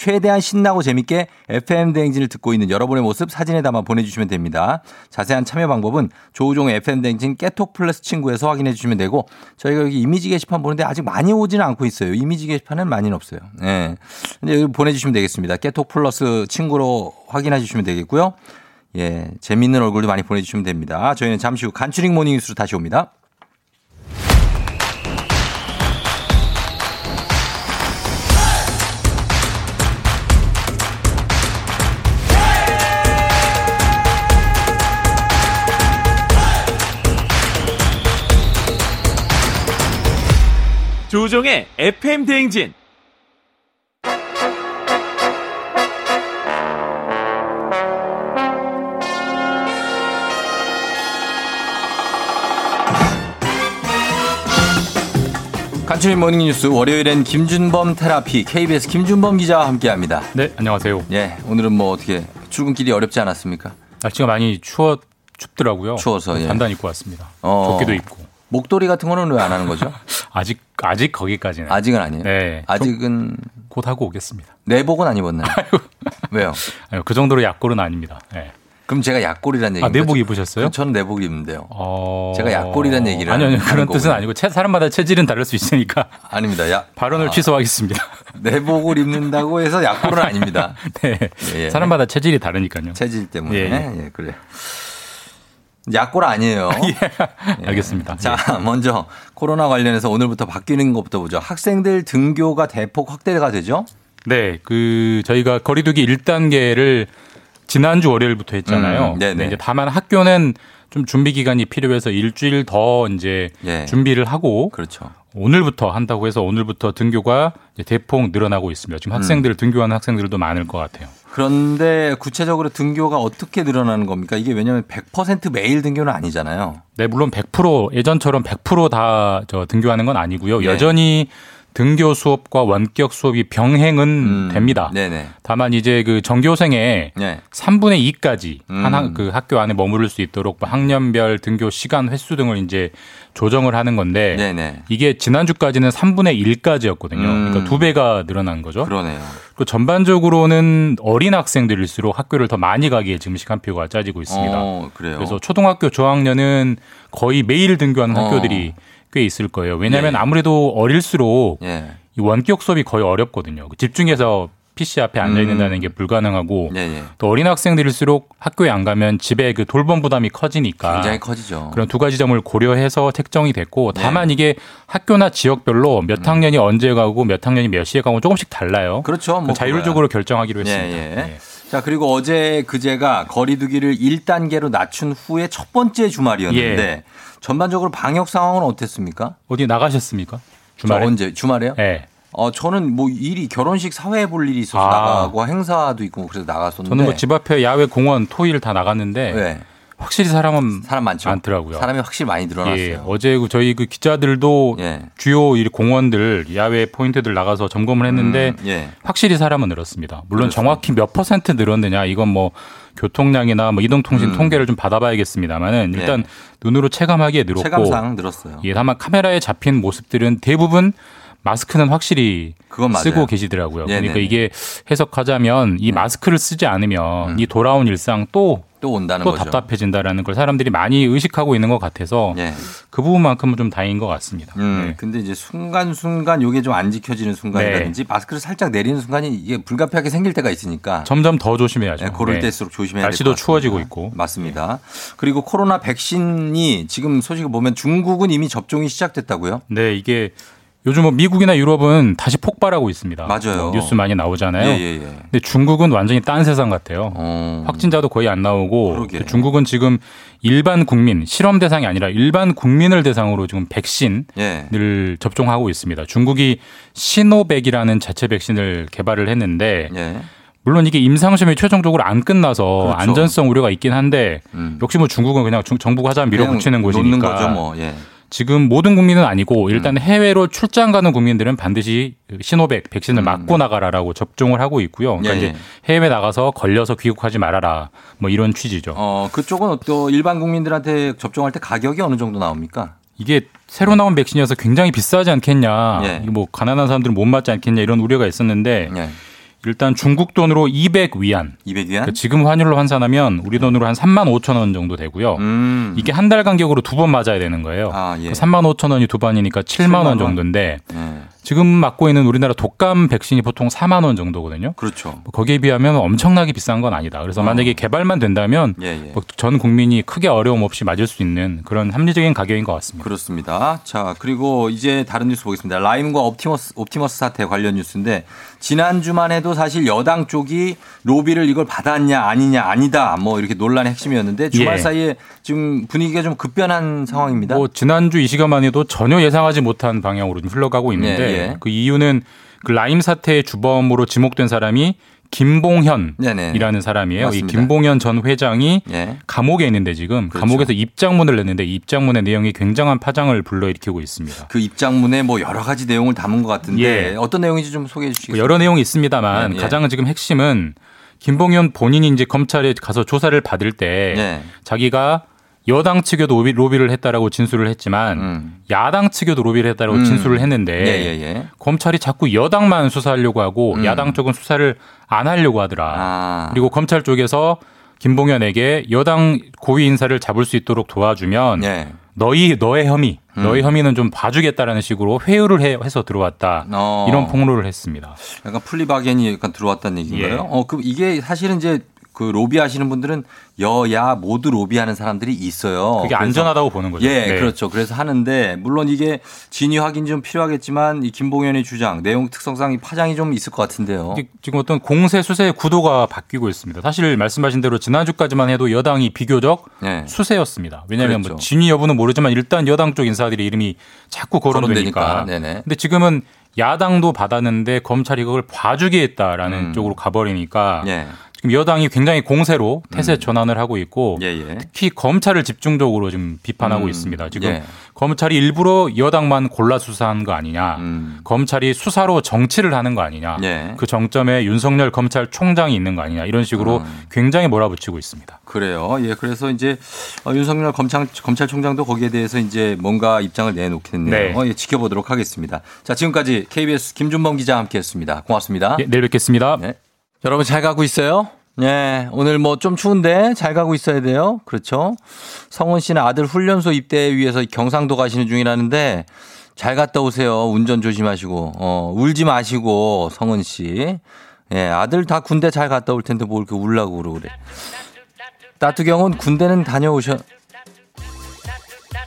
최대한 신나고 재밌게 FM 대행진을 듣고 있는 여러분의 모습 사진에 담아 보내주시면 됩니다. 자세한 참여 방법은 조우종의 FM 대행진 깨톡 플러스 친구에서 확인해 주시면 되고 저희가 여기 이미지 게시판 보는데 아직 많이 오지는 않고 있어요. 이미지 게시판은 많이는 없어요. 예. 네. 여기 보내주시면 되겠습니다. 깨톡 플러스 친구로 확인해 주시면 되겠고요. 예. 재밌는 얼굴도 많이 보내주시면 됩니다. 저희는 잠시 후 간추린 morning 뉴스로 다시 옵니다.
조종의 FM 대행진.
간추린 모닝뉴스 월요일엔 김준범 테라피 KBS 김준범 기자와 함께합니다.
네, 안녕하세요.
예, 오늘은 뭐 어떻게 출근길이 어렵지 않았습니까?
날씨가 많이 추워 춥더라고요.
추워서 예.
단단 입고 왔습니다.
어,
조끼도 입고.
목도리 같은 거는 왜 안 하는 거죠? [laughs]
아직 아직 거기까지는.
아직은 아니에요.
네,
아직은
곧 하고 오겠습니다.
내복은 안 입었나요? [laughs] 왜요?
아유, 그 정도로 약골은 아닙니다. 네.
그럼 제가 약골이라는 얘기.
아, 내복 입으셨어요?
저는 내복 입는데요.
어...
제가 약골이라는 얘기를
아니요, 아니요. 그런 뜻은
거군요.
아니고 체- 사람마다 체질은 다를 수 있으니까 [laughs]
아닙니다. 야,
발언을
아.
취소하겠습니다.
내복을 입는다고 해서 약골은 아닙니다.
네.
예.
사람마다 체질이 다르니까요.
체질 때문에.
예,
예,
예.
그래. 약골 아니에요. [laughs] 예.
알겠습니다.
자, 먼저 코로나 관련해서 오늘부터 바뀌는 것부터 보죠. 학생들 등교가 대폭 확대가 되죠?
네, 그 저희가 거리두기 1단계를 지난주 월요일부터 했잖아요.
음, 네네.
네, 이제 다만 학교는 좀 준비 기간이 필요해서 일주일 더 이제
예.
준비를 하고
그렇죠.
오늘부터 한다고 해서 오늘부터 등교가 대폭 늘어나고 있습니다. 지금 학생들 등교하는 학생들도 많을 것 같아요.
그런데 구체적으로 등교가 어떻게 늘어나는 겁니까? 이게 왜냐하면 100% 매일 등교는 아니잖아요.
네, 물론 100% 예전처럼 100%다 저 등교하는 건 아니고요.
예.
여전히 등교 수업과 원격 수업이 병행은 됩니다.
음. 네네.
다만 이제 그 전교생의
네.
3분의 2까지
음.
한 학- 그 학교 안에 머무를 수 있도록 뭐 학년별 등교 시간 횟수 등을 이제 조정을 하는 건데
네네.
이게 지난주까지는 3분의 1까지였거든요.
음.
그러니까 두 배가 늘어난 거죠.
그러네요.
또 전반적으로는 어린 학생들일수록 학교를 더 많이 가기에 지금 시간표가 짜지고 있습니다.
어.
그래서 초등학교 저학년은 거의 매일 등교하는
어.
학교들이 꽤 있을 거예요. 왜냐하면
예.
아무래도 어릴수록
예.
이 원격 수업이 거의 어렵거든요. 집중해서 PC 앞에 앉아 있는다는
음.
게 불가능하고
예, 예.
또 어린 학생들일수록 학교에 안 가면 집에 그 돌봄 부담이 커지니까
굉장히 커지죠.
그런 두 가지 점을 고려해서 책정이 됐고
네.
다만 이게 학교나 지역별로 몇 학년이 언제 가고 몇 학년이 몇 시에 가고 조금씩 달라요.
음. 그렇죠. 뭐
자율적으로 결정하기로
예,
했습니다.
예.
네.
자, 그리고 어제 그제가 거리두기를 1단계로 낮춘 후에 첫 번째 주말이었는데
예.
전반적으로 방역 상황은 어땠습니까?
어디 나가셨습니까? 주말에?
저 언제? 주말에요?
네.
어, 저는 뭐 일이 결혼식 사회 볼 일이 있어서
아.
나가고 행사도 있고 그래서 나갔었는데
저는 뭐 집 앞에 야외 공원 토일 다 나갔는데
네.
확실히 사람은
사람 많죠.
많더라고요.
사람이 확실히 많이 늘어났어요.
예, 어제 그 저희 그 기자들도
예.
주요 이 공원들 야외 포인트들 나가서 점검을 했는데
음, 예.
확실히 사람은 늘었습니다. 물론
그렇습니다.
정확히 몇 퍼센트 늘었느냐 이건 뭐 교통량이나 뭐 이동통신
음.
통계를 좀 받아봐야겠습니다만은 일단
예.
눈으로 체감하기에 늘었고
체감상 늘었어요.
예, 다만 카메라에 잡힌 모습들은 대부분 마스크는 확실히. 쓰고 계시더라고요.
네네네.
그러니까 이게 해석하자면 이 마스크를 쓰지 않으면 이 돌아온 일상
또또 온다는
또
거죠.
답답해진다라는 걸 사람들이 많이 의식하고 있는 것 같아서
예.
그 부분만큼은 좀 다행인 것 같습니다.
음,
네.
근데 이제 순간순간 요게 좀 안 지켜지는 순간이라든지 마스크를 살짝 내리는 순간이 이게 불가피하게 생길 때가 있으니까
점점 더 조심해야죠.
네, 그럴
네.
때일수록 조심해야 될것
날씨도. 추워지고 있고.
맞습니다. 그리고 코로나 백신이 지금 소식을 보면 중국은 이미 접종이 시작됐다고요?
네, 이게 요즘 뭐 미국이나 유럽은 다시 폭발하고 있습니다.
맞아요.
뭐 뉴스 많이 나오잖아요.
예, 예, 예.
근데 중국은 완전히 딴 세상 같아요.
어,
확진자도 거의 안 나오고
그러게.
중국은 지금 일반 국민 실험 대상이 아니라 일반 국민을 대상으로 지금 백신을
예.
접종하고 있습니다. 중국이 시노백이라는 자체 백신을 개발을 했는데
예.
물론 이게 임상시험이 최종적으로 안 끝나서
그렇죠.
안전성 우려가 있긴 한데
음.
역시 뭐 중국은 그냥 중- 정부가 하자면 밀어붙이는 곳이니까
뭐. 예.
지금 모든 국민은 아니고 일단
음.
해외로 출장 가는 국민들은 반드시 시노백 백신을 맞고 나가라라고 접종을 하고 있고요. 그러니까
음. 예,
이제 해외 나가서 걸려서 귀국하지 말아라 뭐 이런 취지죠.
어, 그쪽은 또 일반 국민들한테 접종할 때 가격이 어느 정도 나옵니까?
이게 새로 나온 백신이어서 굉장히 비싸지 않겠냐.
예.
뭐 가난한 사람들은 못 맞지 않겠냐 이런 우려가 있었는데
예.
일단 중국 돈으로 200 위안.
200위안?
그러니까 지금 환율로 환산하면 우리 돈으로 한 3만 5천 원 정도 되고요.
음.
이게 한 달 간격으로 두 번 맞아야 되는 거예요.
아, 예.
3만 5천 원이 두 번이니까 7만
7만
원
원.
정도인데
예.
지금 맞고 있는 우리나라 독감 백신이 보통 4만 원 정도거든요.
그렇죠.
뭐 거기에 비하면 엄청나게 비싼 건 아니다. 그래서 만약에 개발만 된다면
어. 예, 예.
뭐전 국민이 크게 어려움 없이 맞을 수 있는 그런 합리적인 가격인 것 같습니다.
그렇습니다. 자, 그리고 이제 다른 뉴스 보겠습니다. 라임과 옵티머스, 옵티머스 사태 관련 뉴스인데, 지난주만 해도 사실 여당 쪽이 로비를 이걸 받았냐, 아니냐, 아니다, 뭐 이렇게 논란의 핵심이었는데, 주말
예.
사이에 지금 분위기가 좀 급변한 상황입니다.
뭐 지난주 이 시간만 해도 전혀 예상하지 못한 방향으로 좀 흘러가고 있는데
예, 예.
그 이유는 그 라임 사태의 주범으로 지목된 사람이 김봉현이라는. 사람이에요.
맞습니다.
이 김봉현 전 회장이
예.
감옥에 있는데 지금
그렇죠.
감옥에서 입장문을 냈는데 이 입장문의 내용이 굉장한 파장을 불러일으키고 있습니다.
그 입장문에 뭐 여러 가지 내용을 담은 것 같은데,
예.
어떤 내용인지 좀 소개해
뭐
주시겠어요?
여러 내용이 있습니다만
예, 예.
가장 지금 핵심은 김봉현 본인이 이제 검찰에 가서 조사를 받을 때
예.
자기가 여당 측에도 로비, 로비 를 했다라고 진술을 했지만
음.
야당 측에도 로비를 했다라고
음.
진술을 했는데
예, 예, 예.
검찰이 자꾸 여당만 수사하려고 하고
음.
야당 쪽은 수사를 안 하려고 하더라.
아.
그리고 검찰 쪽에서 김봉현에게 여당 고위 인사를 잡을 수 있도록 도와주면
예.
너희 너의 혐의,
음.
너의 혐의는 좀 봐주겠다라는 식으로 회유를 해, 서 들어왔다.
어.
이런 폭로를 했습니다.
약간 플리바겐이 약간 들어왔다는 얘기인가요?
예.
어, 그 이게 사실은 이제 그 로비 하시는 분들은 여야 모두 로비하는 사람들이 있어요.
그게 안전하다고 보는 거죠.
예,
네.
그렇죠. 그래서 하는데 물론 이게 진위 확인 좀 필요하겠지만 이 김봉현의 주장 내용 특성상 이 파장이 좀 있을 것 같은데요.
지금 어떤 공세 수세의 구도가 바뀌고 있습니다. 사실 말씀하신 대로 지난주까지만 해도 여당이 비교적
네.
수세였습니다. 왜냐하면 뭐
그랬죠.
진위 여부는 모르지만 일단 여당 쪽 인사들의 이름이 자꾸 거론되니까. 근데 지금은 야당도 받았는데 검찰이 그걸 봐주게 했다라는
음.
쪽으로 가버리니까
예.
지금 여당이 굉장히 공세로 태세 전환을 하고 있고
예, 예.
특히 검찰을 집중적으로 지금 비판하고
음.
있습니다. 지금
예.
검찰이 일부러 여당만 골라 수사한 거 아니냐.
음.
검찰이 수사로 정치를 하는 거 아니냐.
예.
그 정점에 윤석열 검찰총장이 있는 거 아니냐. 이런 식으로
음.
굉장히 몰아붙이고 있습니다.
그래요. 예, 그래서 이제 어, 윤석열 검찰, 검찰총장도 거기에 대해서 이제 뭔가 입장을 내놓겠네요.
네.
어, 예, 지켜보도록 하겠습니다. 자, 지금까지 KBS 김준범 기자와 함께했습니다. 고맙습니다.
예, 내일 뵙겠습니다.
네. 여러분 잘 가고 있어요? 네, 오늘 뭐 좀 추운데 잘 가고 있어야 돼요. 그렇죠? 성원 씨는 아들 훈련소 입대 위해서 경상도 가시는 중이라는데 잘 갔다 오세요. 운전 조심하시고, 어, 울지 마시고, 성은 씨. 예, 아들 다 군대 잘 갔다 올 텐데 뭘 이렇게 울라고 그러고 그래. 따뚜경은 군대는 다녀오셔.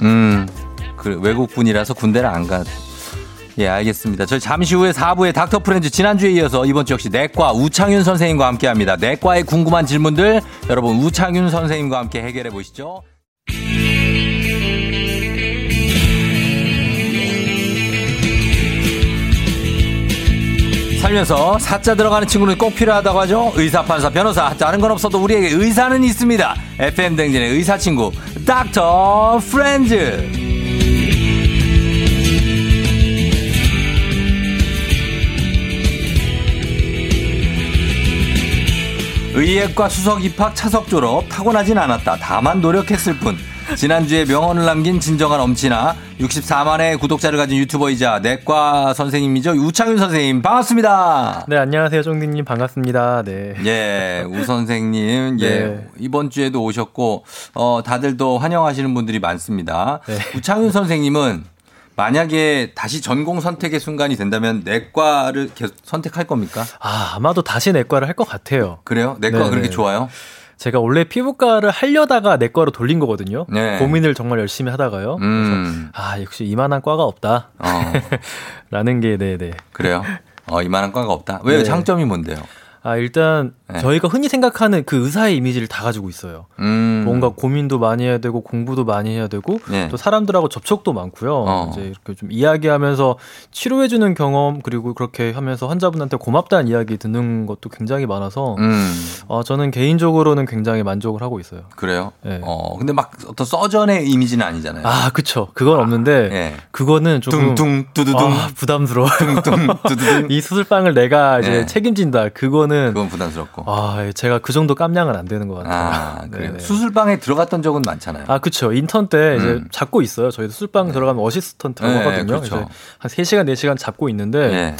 음, 그 외국 분이라서 군대를 안 가. 예, 알겠습니다. 저희 잠시 후에 4부의 닥터 프렌즈 지난주에 이어서 이번 주 역시 내과 우창윤 선생님과 함께 합니다. 내과에 궁금한 질문들 여러분 우창윤 선생님과 함께 해결해 보시죠. 살면서 사자 들어가는 친구는 꼭 필요하다고 하죠. 의사, 판사, 변호사. 다른 건 없어도 우리에게 의사는 있습니다. FM 댕진의 의사 친구 닥터 프렌즈. 의예과 수석 입학 차석 졸업 타고나진 않았다. 다만 노력했을 뿐. 지난주에 명언을 남긴 진정한 엄친아 64만의 구독자를 가진 유튜버이자 내과 선생님이죠. 우창윤 선생님 반갑습니다.
네, 안녕하세요. 쫑디님 반갑습니다. 네.
예, 우 선생님. [laughs] 예.
네.
이번 주에도 오셨고 어 다들도 환영하시는 분들이 많습니다.
네.
우창윤 선생님은 만약에 다시 전공 선택의 순간이 된다면 내과를 계속 선택할 겁니까?
아, 아마도 다시 내과를 할 것 같아요.
그래요? 내과가
네네.
그렇게 좋아요?
제가 원래 피부과를 하려다가 내과로 돌린 거거든요.
네.
고민을 정말 열심히 하다가요.
음.
아, 역시 이만한 과가 없다.
어, [laughs]
라는 게, 네네.
그래요? 어, 이만한 과가 없다. 왜요?
네.
장점이 뭔데요?
아, 일단
네.
저희가 흔히 생각하는 그 의사의 이미지를 다 가지고 있어요.
음.
뭔가 고민도 많이 해야 되고 공부도 많이 해야 되고
네.
또 사람들하고 접촉도 많고요.
어.
이제 이렇게 좀 이야기하면서 치료해 주는 경험 그리고 그렇게 하면서 환자분한테 고맙다는 이야기 듣는 것도 굉장히 많아서
음.
어, 저는 개인적으로는 굉장히 만족을 하고 있어요.
그래요?
네.
어, 근데 막 어떤 서전의 이미지는 아니잖아요.
아, 그쵸. 그건 없는데
예.
그거는 조금
둥둥 두두둥
아, 부담스러워.
둥둥 두두둥 [laughs]
이 수술방을 내가 이제
네.
책임진다. 그거는
그건 부담스럽고.
아, 제가 그 정도 깜냥은 안 되는 것 같아요.
아, 그래요.
네네.
수술방에 들어갔던 적은 많잖아요.
아, 그쵸. 인턴 때 이제
음.
잡고 있어요. 저희도 술방 들어가면 어시스턴트라고
네,
하거든요.
그렇죠.
한 3시간, 4시간 잡고 있는데,
네.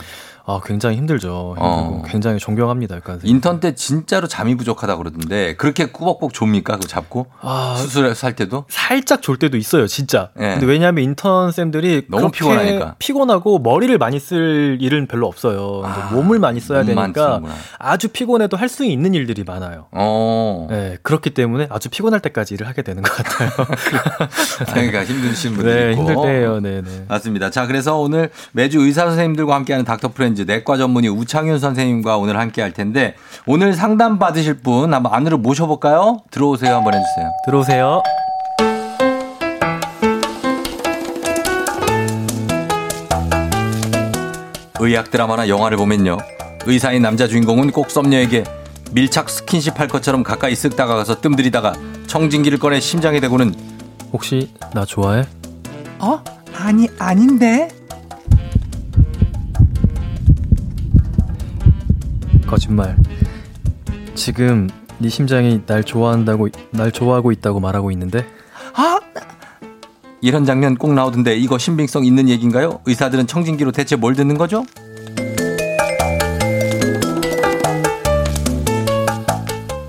아, 굉장히 힘들죠.
어.
굉장히 존경합니다. 약간.
인턴 때 진짜로 잠이 부족하다 그러던데 그렇게 꾸벅꾸벅 좁니까? 그거 잡고
아,
수술할 때도?
살짝 졸 때도 있어요, 진짜.
네.
근데 왜냐하면 인턴 쌤들이
너무 피곤하니까.
피곤하고 머리를 많이 쓸 일은 별로 없어요.
아,
몸을 많이 써야 되니까
쓰는구나.
아주 피곤해도 할 수 있는 일들이 많아요.
어.
네, 그렇기 때문에 아주 피곤할 때까지 일을 하게 되는 것 같아요. [laughs]
그러니까 힘드신 분들
네,
있고.
힘들 때예요. 네, 네.
맞습니다. 자, 그래서 오늘 매주 의사 선생님들과 함께하는 닥터 프렌즈 내과 전문의 우창윤 선생님과 오늘 함께 할 텐데 오늘 상담 받으실 분 한번 안으로 모셔볼까요? 들어오세요 한번 해주세요.
들어오세요.
의학 드라마나 영화를 보면요. 의사인 남자 주인공은 꼭 썸녀에게 밀착 스킨십 할 것처럼 가까이 쓱 다가가서 뜸들이다가 청진기를 꺼내 심장에 대고는
혹시 나 좋아해?
어? 아니, 아닌데?
거짓말. 지금 네 심장이 날 좋아한다고 날 좋아하고 있다고 말하고 있는데
아,
이런 장면 꼭 나오던데 이거 신빙성 있는 얘기인가요? 의사들은 청진기로 대체 뭘 듣는 거죠?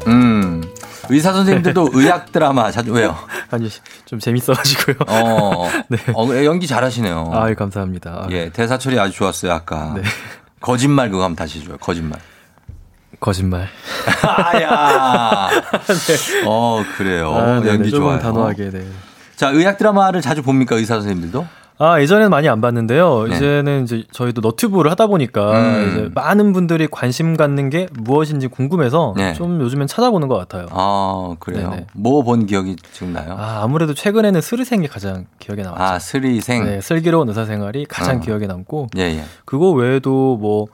음, 의사 선생님들도 [laughs] 의학 드라마 자주 왜요?
아니 좀 재밌어가지고요.
어, [laughs]
네.
어, 연기 잘하시네요.
아, 예, 감사합니다. 아,
예, 대사 처리 아주 좋았어요 아까.
네.
거짓말 그거 한번 다시 줘요. 거짓말.
거짓말.
아야. [laughs] 어 그래요.
아, 네네,
연기
조금
좋아요.
단호하게. 네.
자 의학 드라마를 자주 봅니까 의사 선생님들도?
아, 예전에는 많이 안 봤는데요.
네.
이제는 이제 저희도 너튜브를 하다 보니까
음.
이제 많은 분들이 관심 갖는 게 무엇인지 궁금해서
네.
좀 요즘엔 찾아보는 것 같아요.
아 그래요.
네네.
뭐본 기억이 지금 나요?
아, 아무래도 최근에는 슬의생이 가장 기억에 남았죠.
아 슬의생.
네, 슬기로운 의사생활이 가장
어.
기억에 남고
예 예.
그거 외에도 뭐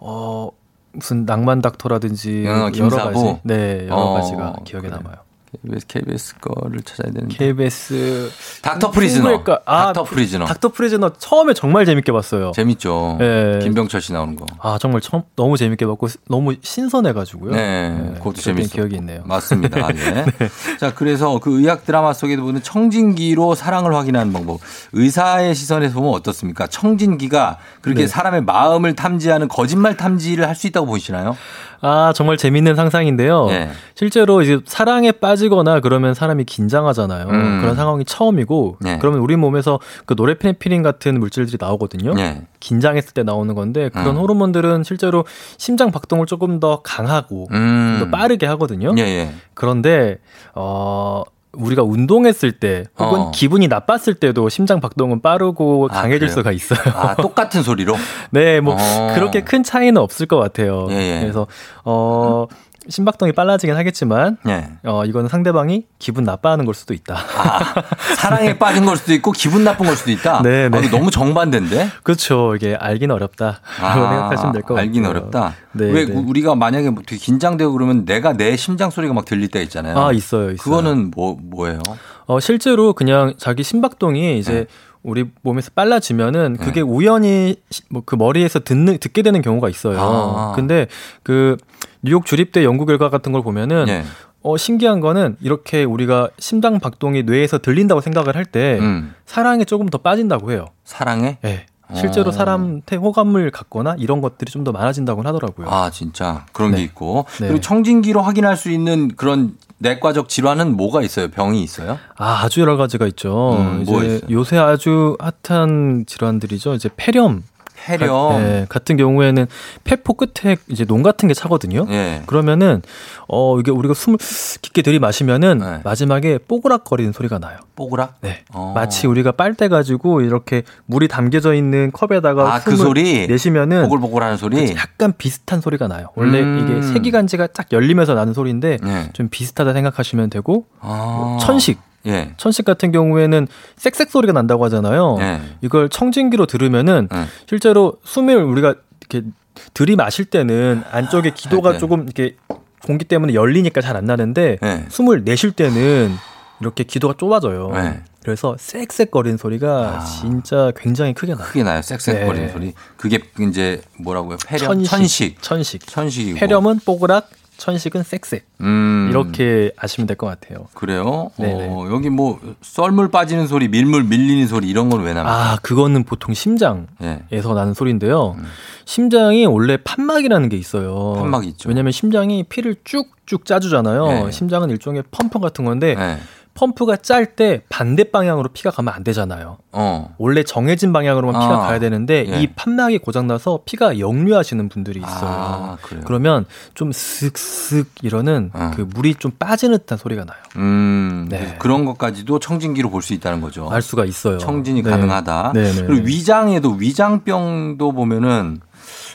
어, 무슨 낭만 닥터라든지
어,
여러
김사부?
가지 네 여러
어,
가지가 기억에
그래요.
남아요.
KBS, KBS 거를 찾아야 되는데.
KBS
닥터 프리즈너.
아,
닥터 프리즈너.
닥터 프리즈너 처음에 정말 재밌게 봤어요.
재밌죠.
네.
김병철 씨 나오는 거.
아 정말 처음 너무 재밌게 봤고 너무 신선해가지고요.
네, 그것도
그랬던
재밌어.
기억이 있네요.
맞습니다. 네. [laughs] 자, 그래서 그 의학 드라마 속에도 보는 청진기로 사랑을 확인하는 방법. 의사의 시선에서 보면 어떻습니까? 청진기가 그렇게
네.
사람의 마음을 탐지하는 거짓말 탐지를 할 수 있다고 보시나요?
아 정말 재밌는 상상인데요.
네.
실제로 이제 사랑에 빠지거나 그러면 사람이 긴장하잖아요.
음.
그런 상황이 처음이고
네.
그러면 우리 몸에서 그 노래피네피린 같은 물질들이 나오거든요.
네.
긴장했을 때 나오는 건데 그런
음.
호르몬들은 실제로 심장 박동을 조금 더 강하고
음.
더 빠르게 하거든요.
예, 예.
그런데 어 우리가 운동했을 때 혹은
어.
기분이 나빴을 때도 심장 박동은 빠르고
아,
강해질
그래요?
수가 있어요.
아, 똑같은 소리로? [laughs]
네, 뭐
어.
그렇게 큰 차이는 없을 것 같아요.
예, 예.
그래서 어 심박동이 빨라지긴 하겠지만
예.
어 이거는 상대방이 기분 나빠하는 걸 수도 있다.
아, 사랑에 [laughs] 빠진 걸 수도 있고 기분 나쁜 걸 수도 있다.
네, 네.
아, 너무 정반대인데?
그렇죠. 이게 알긴 어렵다.
아,
생각하시면 될 것 같아요.
알긴 어렵다.
네,
왜
네.
우리가 만약에 뭐 되게 긴장되고 그러면 내가 내 심장 소리가 막 들릴 때 있잖아요.
아 있어요, 있어요.
그거는 뭐 뭐예요?
어 실제로 그냥 자기 심박동이
네.
이제 우리 몸에서 빨라지면은 그게 우연히 뭐 그 머리에서 듣는 듣게 되는 경우가 있어요.
아.
근데 그 뉴욕 주립대 연구 결과 같은 걸 보면은
예.
어 신기한 거는 이렇게 우리가 심장 박동이 뇌에서 들린다고 생각을 할때
음.
사랑에 조금 더 빠진다고 해요.
사랑해?
네. 실제로
어.
사람한테 호감을 갖거나 이런 것들이 좀 더 많아진다고 하더라고요.
아, 진짜. 그런
네.
게 있고.
네.
그리고 청진기로 확인할 수 있는 그런 내과적 질환은 뭐가 있어요? 병이 있어요?
아, 아주 여러 가지가 있죠.
음,
이제
뭐 있어요?
요새 아주 핫한 질환들이죠. 이제 폐렴.
폐렴.
가, 네, 같은 경우에는 폐포 끝에 이제 농 같은 게 차거든요.
예.
그러면은 어 이게 우리가 숨을 깊게 들이마시면은
네.
마지막에 뽀그락거리는 소리가 나요.
뽀그락?
네.
어.
마치 우리가 빨대 가지고 이렇게 물이 담겨져 있는 컵에다가
아, 그
숨을
소리?
내쉬면은
보글보글하는 소리?
약간 비슷한 소리가 나요. 원래
음.
이게 세기관지가 딱 열리면서 나는 소리인데
네.
좀 비슷하다 생각하시면 되고
아.
천식
예.
천식 같은 경우에는 쌕쌕 소리가 난다고 하잖아요.
네.
이걸 청진기로 들으면은
네.
실제로 숨을 우리가 이렇게 들이마실 때는 안쪽에 기도가
네.
조금 이렇게 공기 때문에 열리니까 잘 안 나는데
네.
숨을 내쉴 때는 이렇게 기도가 좁아져요.
네.
그래서 쌕쌕거리는 소리가
아.
진짜 굉장히 크게 나요.
크게 나요. 쌕쌕거리는
네.
소리. 그게 이제 뭐라고요? 폐렴? 천식.
천식.
천식이고.
폐렴은 뽀그락, 천식은 쌕쌕.
음.
이렇게 아시면 될 것 같아요.
그래요?
네네.
어, 여기 뭐 썰물 빠지는 소리, 밀물 밀리는 소리 이런 건 왜 나요?
아, 그거는 보통 심장에서
예.
나는 소리인데요. 심장이 원래 판막이라는 게 있어요.
판막이 있죠.
왜냐면 심장이 피를 쭉쭉 짜주잖아요.
네.
심장은 일종의 펌프 같은 건데
네.
펌프가 짤 때 반대 방향으로 피가 가면 안 되잖아요.
어.
원래 정해진 방향으로만 피가
아,
가야 되는데
예.
이 판막이 고장나서 피가 역류하시는 분들이 있어요.
아?
그러면 좀 슥슥 이러는
어.
그 물이 좀 빠지는 듯한 소리가 나요.
음.
네.
그런 것까지도 청진기로 볼 수 있다는 거죠.
알 수가 있어요.
청진이
네.
가능하다.
네, 네,
그리고
네.
위장에도 위장병도 보면은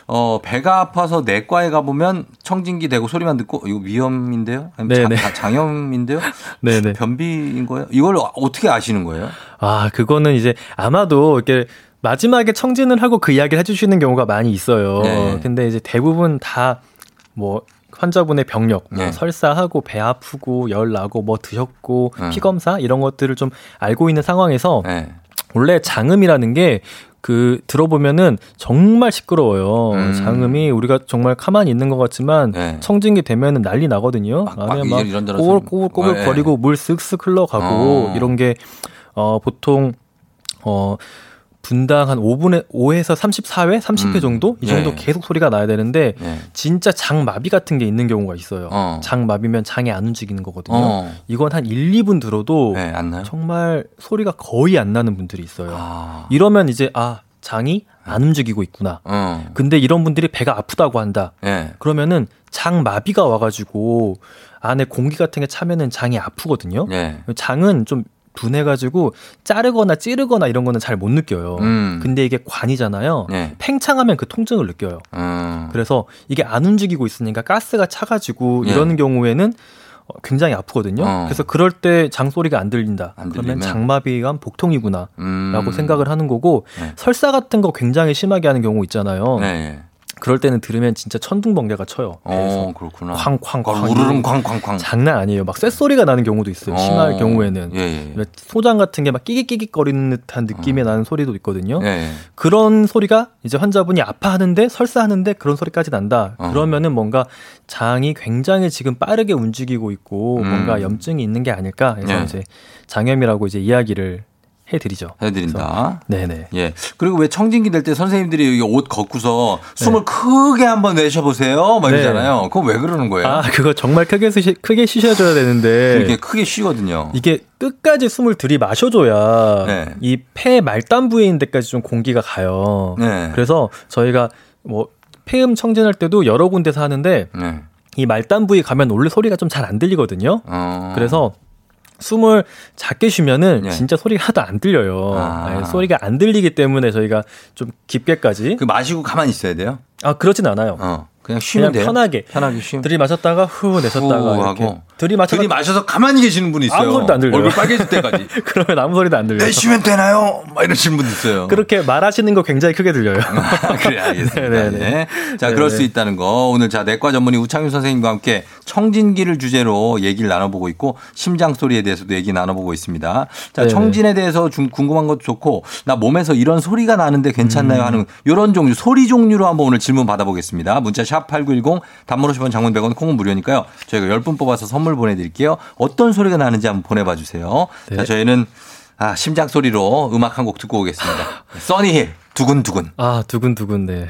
어 배가 아파서 내과에 가 보면 청진기 대고 소리만 듣고 이거 위염인데요? 아니면
네,
자-
네.
장염인데요?
네네. [laughs]
변비인 거예요? 이걸 어떻게 아시는 거예요?
아, 그거는 이제 아마도 이렇게 마지막에 청진을 하고 그 이야기를 해주시는 경우가 많이 있어요.
네.
근데 이제 대부분 다 뭐 환자분의 병력, 뭐
네.
설사하고 배 아프고 열 나고 뭐 드셨고
네.
피 검사 이런 것들을 좀 알고 있는 상황에서
네.
원래 장음이라는 게 그 들어보면은 정말 시끄러워요.
음.
장음이 우리가 정말 가만히 있는 것 같지만
네.
청진기 되면은 난리 나거든요.
막, 막
안에 막
이런저런
꼬불꼬불꼬불
소리.
거리고 물 쓱쓱 흘러가고
어.
이런 게 어, 보통 어 분당 한 5분에 5에서 34회, 30회
음.
정도 이 정도
예.
계속 소리가 나야 되는데
예.
진짜 장 마비 같은 게 있는 경우가 있어요.
어.
장 마비면 장이 안 움직이는 거거든요.
어.
이건 한 1, 2분 들어도
네?
정말 소리가 거의 안 나는 분들이 있어요.
아.
이러면 이제 아 장이 안 움직이고 있구나.
어.
근데 이런 분들이 배가 아프다고 한다.
예.
그러면은 장 마비가 와가지고 안에 공기 같은 게 차면은 장이 아프거든요.
예.
장은 좀 분해가지고 자르거나 찌르거나 이런 거는 잘 못 느껴요.
음.
근데 이게 관이잖아요.
예.
팽창하면 그 통증을 느껴요.
음.
그래서 이게 안 움직이고 있으니까 가스가 차가지고
예.
이런 경우에는 어, 굉장히 아프거든요.
어.
그래서 그럴 때 장 소리가 안 들린다.
안
그러면? 장마비가 복통이구나라고
음.
생각을 하는 거고
네.
설사 같은 거 굉장히 심하게 하는 경우 있잖아요.
네. 예.
그럴 때는 들으면 진짜 천둥번개가 쳐요.
어, 그렇구나.
쾅쾅쾅
우르릉 쾅쾅쾅.
장난 아니에요. 막 쇳소리가 나는 경우도 있어요. 심할
어.
경우에는
예, 예.
소장 같은 게 막 끼깃끼깃거리는 듯한 느낌이 나는 소리도 있거든요.
예, 예.
그런 소리가 이제 환자분이 아파하는데 설사하는데 그런 소리까지 난다.
어.
그러면은 뭔가 장이 굉장히 지금 빠르게 움직이고 있고
음.
뭔가 염증이 있는 게 아닐까 해서
예.
이제 장염이라고 이제 이야기를 해드리죠.
해드린다.
네네.
예. 그리고 왜 청진기 될 때 선생님들이 옷 걷고서 숨을 크게 한번 내쉬어보세요. 막
네.
이러잖아요. 그거 왜 그러는 거예요?
아 그거 정말 크게 쉬, 크게 쉬셔줘야 되는데
이렇게 크게 쉬거든요.
이게 끝까지 숨을 들이마셔줘야
네.
이폐 말단부에 있는 데까지 좀 공기가 가요.
네.
그래서 저희가 뭐 폐음 청진할 때도 여러 군데서 하는데
네.
이 말단부에 가면 원래 소리가 좀 잘 안 들리거든요.
어.
그래서 숨을 작게 쉬면은
네.
진짜 소리가 하나도 안 들려요.
아.
네, 소리가 안 들리기 때문에 저희가 좀 깊게까지
그 마시고 가만히 있어야 돼요.
아 그렇진 않아요.
어. 그냥 쉬면
그냥
돼요.
편하게
편하게 쉬면.
들이마셨다가 후 내셨다가
하고. 들이마셔서 가만히 계시는 분이 있어요.
아무 소리도 안 들려요.
얼굴 빨개질 때까지. [laughs]
그러면 아무 소리도 안 들려요.
내쉬면 되나요? 막 이러시는 분도 있어요.
그렇게 말하시는 거 굉장히 크게 들려요. [laughs]
그래, 알겠습니다.
네네네. [laughs]
예. 자, 그럴
네네.
수 있다는 거. 오늘 자, 내과 전문의 우창윤 선생님과 함께 청진기를 주제로 얘기를 나눠보고 있고, 심장 소리에 대해서도 얘기 나눠보고 있습니다. 자,
네네.
청진에 대해서 좀 궁금한 것도 좋고, 나 몸에서 이런 소리가 나는데 괜찮나요?
음.
하는 이런 종류, 소리 종류로 한번 오늘 질문 받아보겠습니다. 문자 샵 8910, 단문 50원, 장문 100원, 콩은 무료니까요. 저희가 10분 뽑아서 선물 보내드릴게요. 어떤 소리가 나는지 한번 보내봐 주세요.
네.
자, 저희는 아, 심장 소리로 음악 한 곡 듣고 오겠습니다. [laughs] 써니힐, 두근두근.
아 두근두근 네.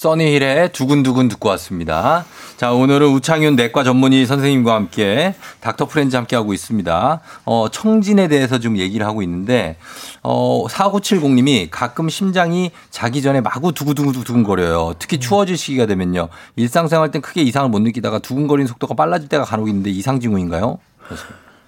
써니힐의 두근두근 듣고 왔습니다. 자, 오늘은 우창윤 내과 전문의 선생님과 함께 닥터 프렌즈 함께 하고 있습니다. 어, 청진에 대해서 좀 얘기를 하고 있는데, 어, 4970님이 가끔 심장이 자기 전에 마구 두근두근두근거려요. 특히 추워질 시기가 되면요. 일상생활 땐 크게 이상을 못 느끼다가 두근거리는 속도가 빨라질 때가 간혹 있는데 이상 징후인가요?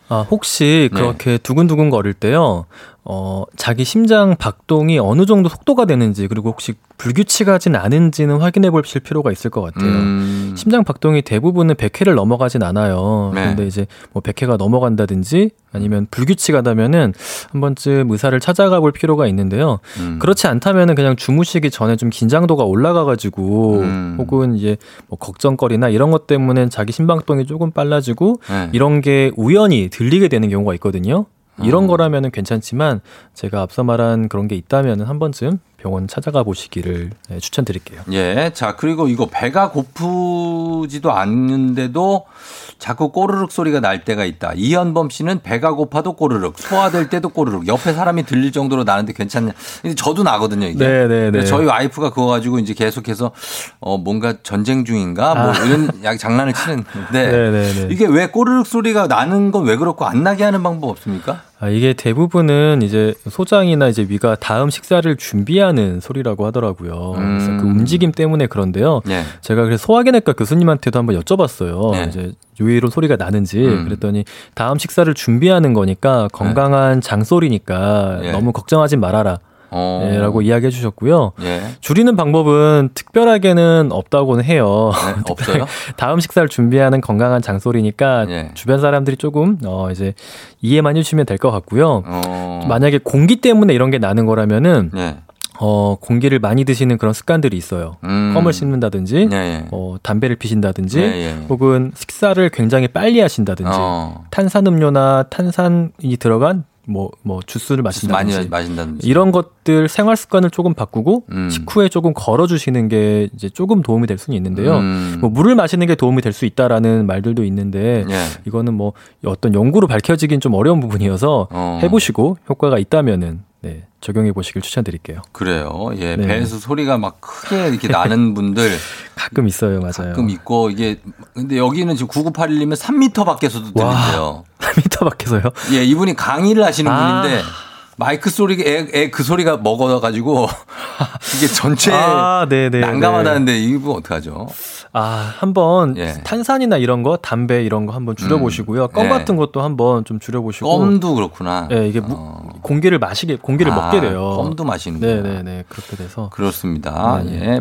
아, 혹시
네.
그렇게 두근두근 거릴 때요, 어, 자기 심장 박동이 어느 정도 속도가 되는지, 그리고 혹시 불규칙하진 않은지는 확인해 보실 필요가 있을 것 같아요.
음.
심장 박동이 대부분은 100회를 넘어가진 않아요.
네.
근데 이제 뭐 100회가 넘어간다든지 아니면 불규칙하다면은 한 번쯤 의사를 찾아가 볼 필요가 있는데요.
음.
그렇지 않다면은 그냥 주무시기 전에 좀 긴장도가 올라가 가지고
음.
혹은 이제 뭐 걱정거리나 이런 것 때문에 자기 심박동이 조금 빨라지고
네.
이런 게 우연히 들리게 되는 경우가 있거든요.
어.
이런 거라면은 괜찮지만 제가 앞서 말한 그런 게 있다면은 한 번쯤 병원 찾아가 보시기를 네, 추천드릴게요.
예. 자, 그리고 이거 배가 고프지도 않는데도 자꾸 꼬르륵 소리가 날 때가 있다. 이현범 씨는 배가 고파도 꼬르륵, 소화될 때도 꼬르륵, 옆에 사람이 들릴 정도로 나는데 괜찮냐. 저도 나거든요, 이게.
네, 네, 네.
저희 와이프가 그거 가지고 이제 계속해서 어, 뭔가 전쟁 중인가? 뭐
아.
이런 약 장난을 치는데 [laughs]
네, 네, 네.
이게 왜 꼬르륵 소리가 나는 건 왜 그렇고 안 나게 하는 방법 없습니까?
아, 이게 대부분은 이제 소장이나 이제 위가 다음 식사를 준비하는 소리라고 하더라고요. 그래서 그 움직임 때문에 그런데요.
네.
제가 그래서 소화기내과 교수님한테도 한번 여쭤봤어요.
네.
이제 왜 이런 소리가 나는지
음.
그랬더니 다음 식사를 준비하는 거니까 건강한 장소리니까
예.
너무 걱정하지 말아라.
어.
예, 라고 이야기해 주셨고요.
예.
줄이는 방법은 특별하게는 없다고는 해요.
네, [laughs] 없어요? [laughs]
다음 식사를 준비하는 건강한 장소리니까
예.
주변 사람들이 조금 어 이제 이해만 해주시면 될 것 같고요.
어.
만약에 공기 때문에 이런 게 나는 거라면은
네.
어 공기를 많이 드시는 그런 습관들이 있어요.
음.
껌을 씹는다든지,
네, 예.
어, 담배를 피신다든지,
예, 예.
혹은 식사를 굉장히 빨리 하신다든지,
어.
탄산음료나 탄산이 들어간 뭐 뭐 주스를 마신다든지,
많이 마신다든지.
이런 것들 생활 습관을 조금 바꾸고
음.
식후에 조금 걸어주시는 게 이제 조금 도움이 될 수는 있는데요.
음.
뭐 물을 마시는 게 도움이 될 수 있다라는 말들도 있는데
예.
이거는 뭐 어떤 연구로 밝혀지긴 좀 어려운 부분이어서
어.
해보시고 효과가 있다면은 네, 적용해 보시길 추천드릴게요.
그래요. 예,
네.
배에서 소리가 막 크게 이렇게 나는 분들 [laughs]
가끔 있어요, 맞아요.
가끔 있고 이게 근데 여기는 지금 9981님은 3m 밖에서도
와.
들린대요. [laughs]
3m 밖에서요?
예, 이분이 강의를 하시는
아.
분인데 마이크 소리가 애그 소리가 먹어가지고 [laughs] 이게 전체
아, 네네.
난감하다는데 이거 어떡하죠?
아, 한번
예.
탄산이나 이런 거, 담배 이런 거 한번 줄여보시고요. 껌
예.
같은 것도 한번 좀 줄여보시고.
껌도 그렇구나.
예, 이게 무- 공기를 마시게, 공기를
아,
먹게 돼요.
껌도 마시는구나.
네네네. 그렇게 돼서.
그렇습니다.
네.
예.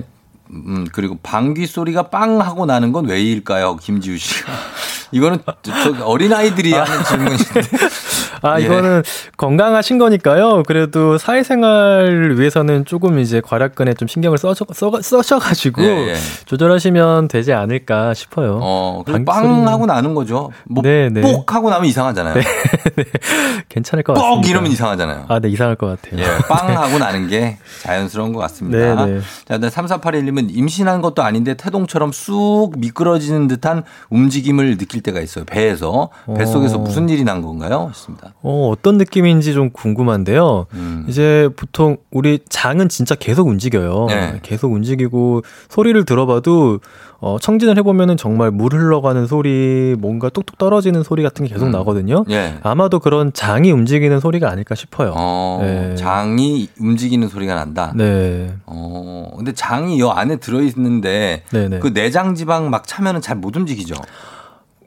음, 그리고 방귀 소리가 빵 하고 나는 건 왜일까요? 김지우 씨가. [laughs] 이거는 저, 저 어린 아이들이 하는 질문인데. [laughs]
아,
예.
이거는 건강하신 거니까요. 그래도 사회생활을 위해서는 조금 이제 괄약근에 좀 신경을 써셔, 써, 써셔가지고
예, 예.
조절하시면 되지 않을까 싶어요.
어, 그리고
방귀
빵
소리는-
하고 나는 거죠. 뭐,
네, 네.
뽁 하고 나면 이상하잖아요. [laughs]
괜찮을 것 같습니다.
뻑 이러면 이상하잖아요.
아, 네, 이상할 것 같아요.
예, 빵 하고 [laughs] 나는 게 자연스러운 것 같습니다.
네, 네.
자, 근데 3481님은 임신한 것도 아닌데 태동처럼 쑥 미끄러지는 듯한 움직임을 느낄 때가 있어요. 배에서. 뱃속에서
어.
무슨 일이 난 건가요? 했습니다.
어, 어떤 느낌인지 좀 궁금한데요.
음.
이제 보통 우리 장은 진짜 계속 움직여요.
네.
계속 움직이고 소리를 들어봐도 어, 청진을 해보면은 정말 물 흘러가는 소리, 뭔가 뚝뚝 떨어지는 소리 같은 게 계속
음.
나거든요.
예.
아마도 그런 장이 움직이는 소리가 아닐까 싶어요.
어,
네.
장이 움직이는 소리가 난다.
네.
어, 근데 장이 이 안에 들어 있는데
네네.
그 내장 지방 막 차면은 잘 못 움직이죠.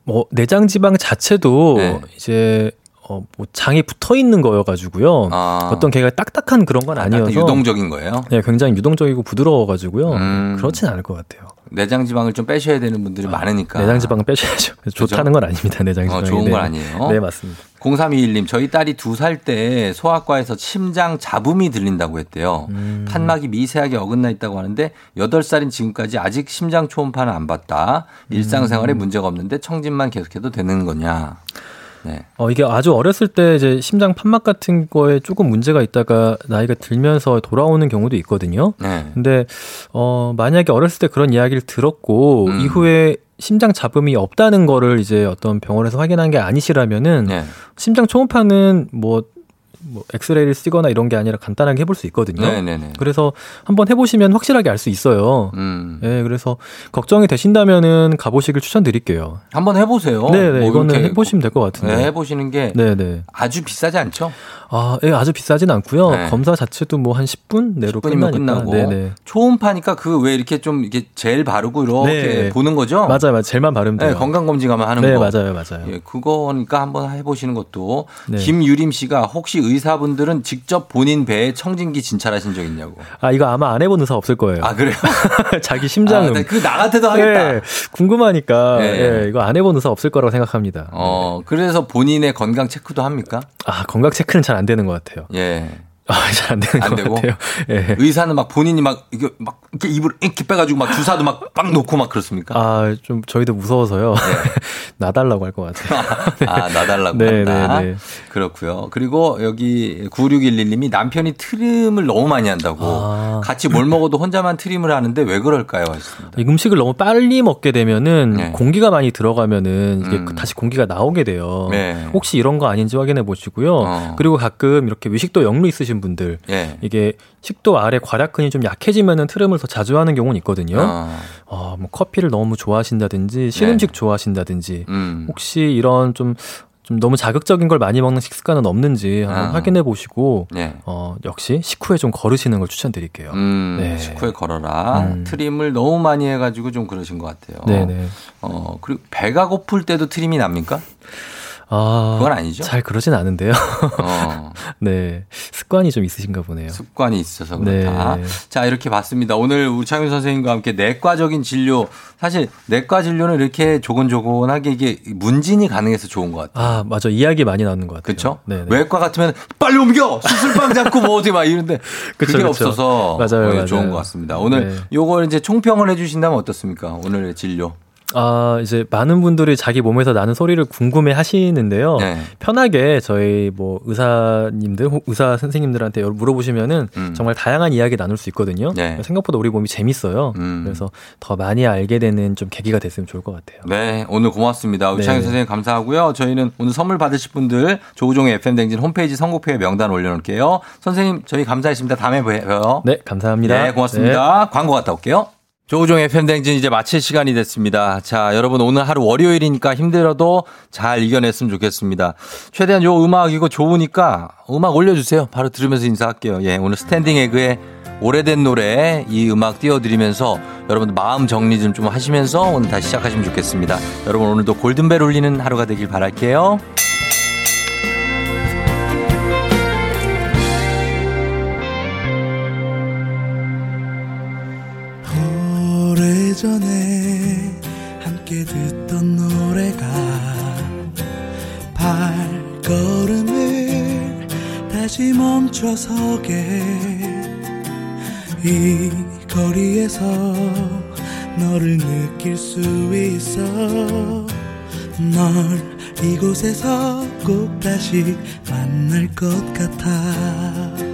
뭐 내장 지방 자체도
네.
이제 어, 뭐 장이 붙어 있는 거여가지고요.
아.
어떤 걔가 딱딱한 그런 건 아니어서
약간 유동적인 거예요.
네, 굉장히 유동적이고 부드러워가지고요.
음.
그렇진 않을 것 같아요.
내장 지방을 좀 빼셔야 되는 분들이 많으니까.
내장 지방은 빼셔야죠. 좋다는 건 아닙니다. 내장
어,
지방이.
좋은
네.
건 아니에요.
네, 맞습니다.
0321님, 저희 딸이 두 살 때 소아과에서 심장 잡음이 들린다고 했대요.
음.
판막이 미세하게 어긋나 있다고 하는데 8살인 지금까지 아직 심장 초음파는 안 봤다. 일상생활에
음.
문제가 없는데 청진만 계속해도 되는 거냐. 네.
어, 이게 아주 어렸을 때 이제 심장 판막 같은 거에 조금 문제가 있다가 나이가 들면서 돌아오는 경우도 있거든요.
네.
근데 어 만약에 어렸을 때 그런 이야기를 들었고
음.
이후에 심장 잡음이 없다는 거를 이제 어떤 병원에서 확인한 게 아니시라면은
네.
심장 초음파는 뭐, 뭐 엑스레이를 쓰거나 이런 게 아니라 간단하게 해볼 수 있거든요.
네네네.
그래서 한번 해보시면 확실하게 알 수 있어요.
음.
네, 그래서 걱정이 되신다면은 가보시길 추천드릴게요.
한번 해보세요.
네, 네,
뭐
이거는 해보시면 될 것 같은데.
네, 해보시는 게
네, 네.
아주 비싸지 않죠?
아, 예, 아주 비싸진 않고요.
네.
검사 자체도 뭐 한 10분 내로
10분이면
끝나니까.
끝나고
네네.
초음파니까 그 왜 이렇게 좀 이렇게 젤 바르고 이렇게
네.
보는 거죠?
맞아요, 맞아요. 젤만 바르면 돼요.
네, 건강 검진 가면 하는
네,
거.
맞아요, 맞아요.
예, 그거니까 한번 해보시는 것도.
네.
김유림 씨가 혹시 의 사분들은 직접 본인 배에 청진기 진찰하신 적 있냐고.
아, 이거 아마 안 해본 의사 없을 거예요.
아, 그래요? [laughs]
자기 심장음.
아, 네, 그나 같아도 하겠다.
예, 궁금하니까
네.
예, 이거 안 해본 의사 없을 거라고 생각합니다.
어, 그래서 본인의 건강 체크도 합니까?
아, 건강 체크는 잘 안 되는 것 같아요.
예.
아, 잘안 되는 안것
되고?
같아요. 예.
의사는 막 본인이 막 이게 막 이렇게 입을 이렇게 빼가지고 막 주사도 막 빵 놓고 막 그렇습니까?
아, 좀 저희도 무서워서요. [laughs] 나달라고 할 것 같아요. [laughs]
아, 나달라고
네,
한다.
네, 네.
그렇고요. 그리고 여기 9611님이 남편이 트림을 너무 많이 한다고
아.
같이 뭘 먹어도 혼자만 트림을 하는데 왜 그럴까요? 하셨습니다.
이 음식을 너무 빨리 먹게 되면은
네.
공기가 많이 들어가면은 이게
음.
다시 공기가 나오게 돼요.
네.
혹시 이런 거 아닌지 확인해 보시고요.
어.
그리고 가끔 이렇게 위식도 역류 있으신 분들
예.
이게 식도 아래 괄약근이 좀 약해지면은 트림을 더 자주 하는 경우는 있거든요.
어.
어, 뭐 커피를 너무 좋아하신다든지 신음식 좋아하신다든지
네. 음.
혹시 이런 좀좀 너무 자극적인 걸 많이 먹는 식습관은 없는지 한번
아.
확인해 보시고
네.
어, 역시 식후에 좀 걸으시는 걸 추천드릴게요.
음,
네.
식후에 걸어라.
음.
트림을 너무 많이 해가지고 좀 그러신 것 같아요.
네네.
어, 그리고 배가 고플 때도 트림이 납니까?
아,
그건 아니죠?
잘 그러진 않은데요.
어, [laughs]
네. 습관이 좀 있으신가 보네요.
습관이 있어서 그렇다.
네.
자, 이렇게 봤습니다. 오늘 우리 창윤 선생님과 함께 내과적인 진료. 사실 내과 진료는 이렇게 조곤조곤하게 이게 문진이 가능해서 좋은 것 같아요.
아, 맞아. 이야기 많이 나오는 것 같아요.
그렇죠?
네.
외과 같으면 빨리 옮겨 수술방 잡고 뭐 어디 막 이런데 [laughs] 그게
그쵸, 그쵸.
없어서
맞아요, 맞아요.
좋은 것 같습니다. 오늘
네.
요걸 이제 총평을 해 주신다면 어떻습니까? 오늘의 진료.
아, 이제 많은 분들이 자기 몸에서 나는 소리를 궁금해 하시는데요.
네.
편하게 저희 뭐 의사님들, 혹 의사 선생님들한테 물어보시면은
음.
정말 다양한 이야기 나눌 수 있거든요.
네.
생각보다 우리 몸이 재밌어요.
음.
그래서 더 많이 알게 되는 좀 계기가 됐으면 좋을 것 같아요.
네, 오늘 고맙습니다. 우리
네.
창희 선생님 감사하고요. 저희는 오늘 선물 받으실 분들 조우종의 FM댕진 홈페이지 선곡표에 명단 올려놓을게요. 선생님, 저희 감사했습니다. 다음에 봬요.
네, 감사합니다.
네, 고맙습니다. 광고 갔다 올게요. 조우종의 FM댕진 이제 마칠 시간이 됐습니다. 자, 여러분 오늘 하루 월요일이니까 힘들어도 잘 이겨냈으면 좋겠습니다. 최대한 요 음악 이거 좋으니까 음악 올려주세요. 바로 들으면서 인사할게요. 예, 오늘 스탠딩 에그의 오래된 노래 이 음악 띄워드리면서 여러분들 마음 정리 좀 좀 하시면서 오늘 다시 시작하시면 좋겠습니다. 여러분 오늘도 골든벨 울리는 하루가 되길 바랄게요.
오래전에 함께 듣던 노래가 발걸음을 다시 멈춰서게. 이 거리에서 너를 느낄 수 있어. 널 이곳에서 꼭 다시 만날 것 같아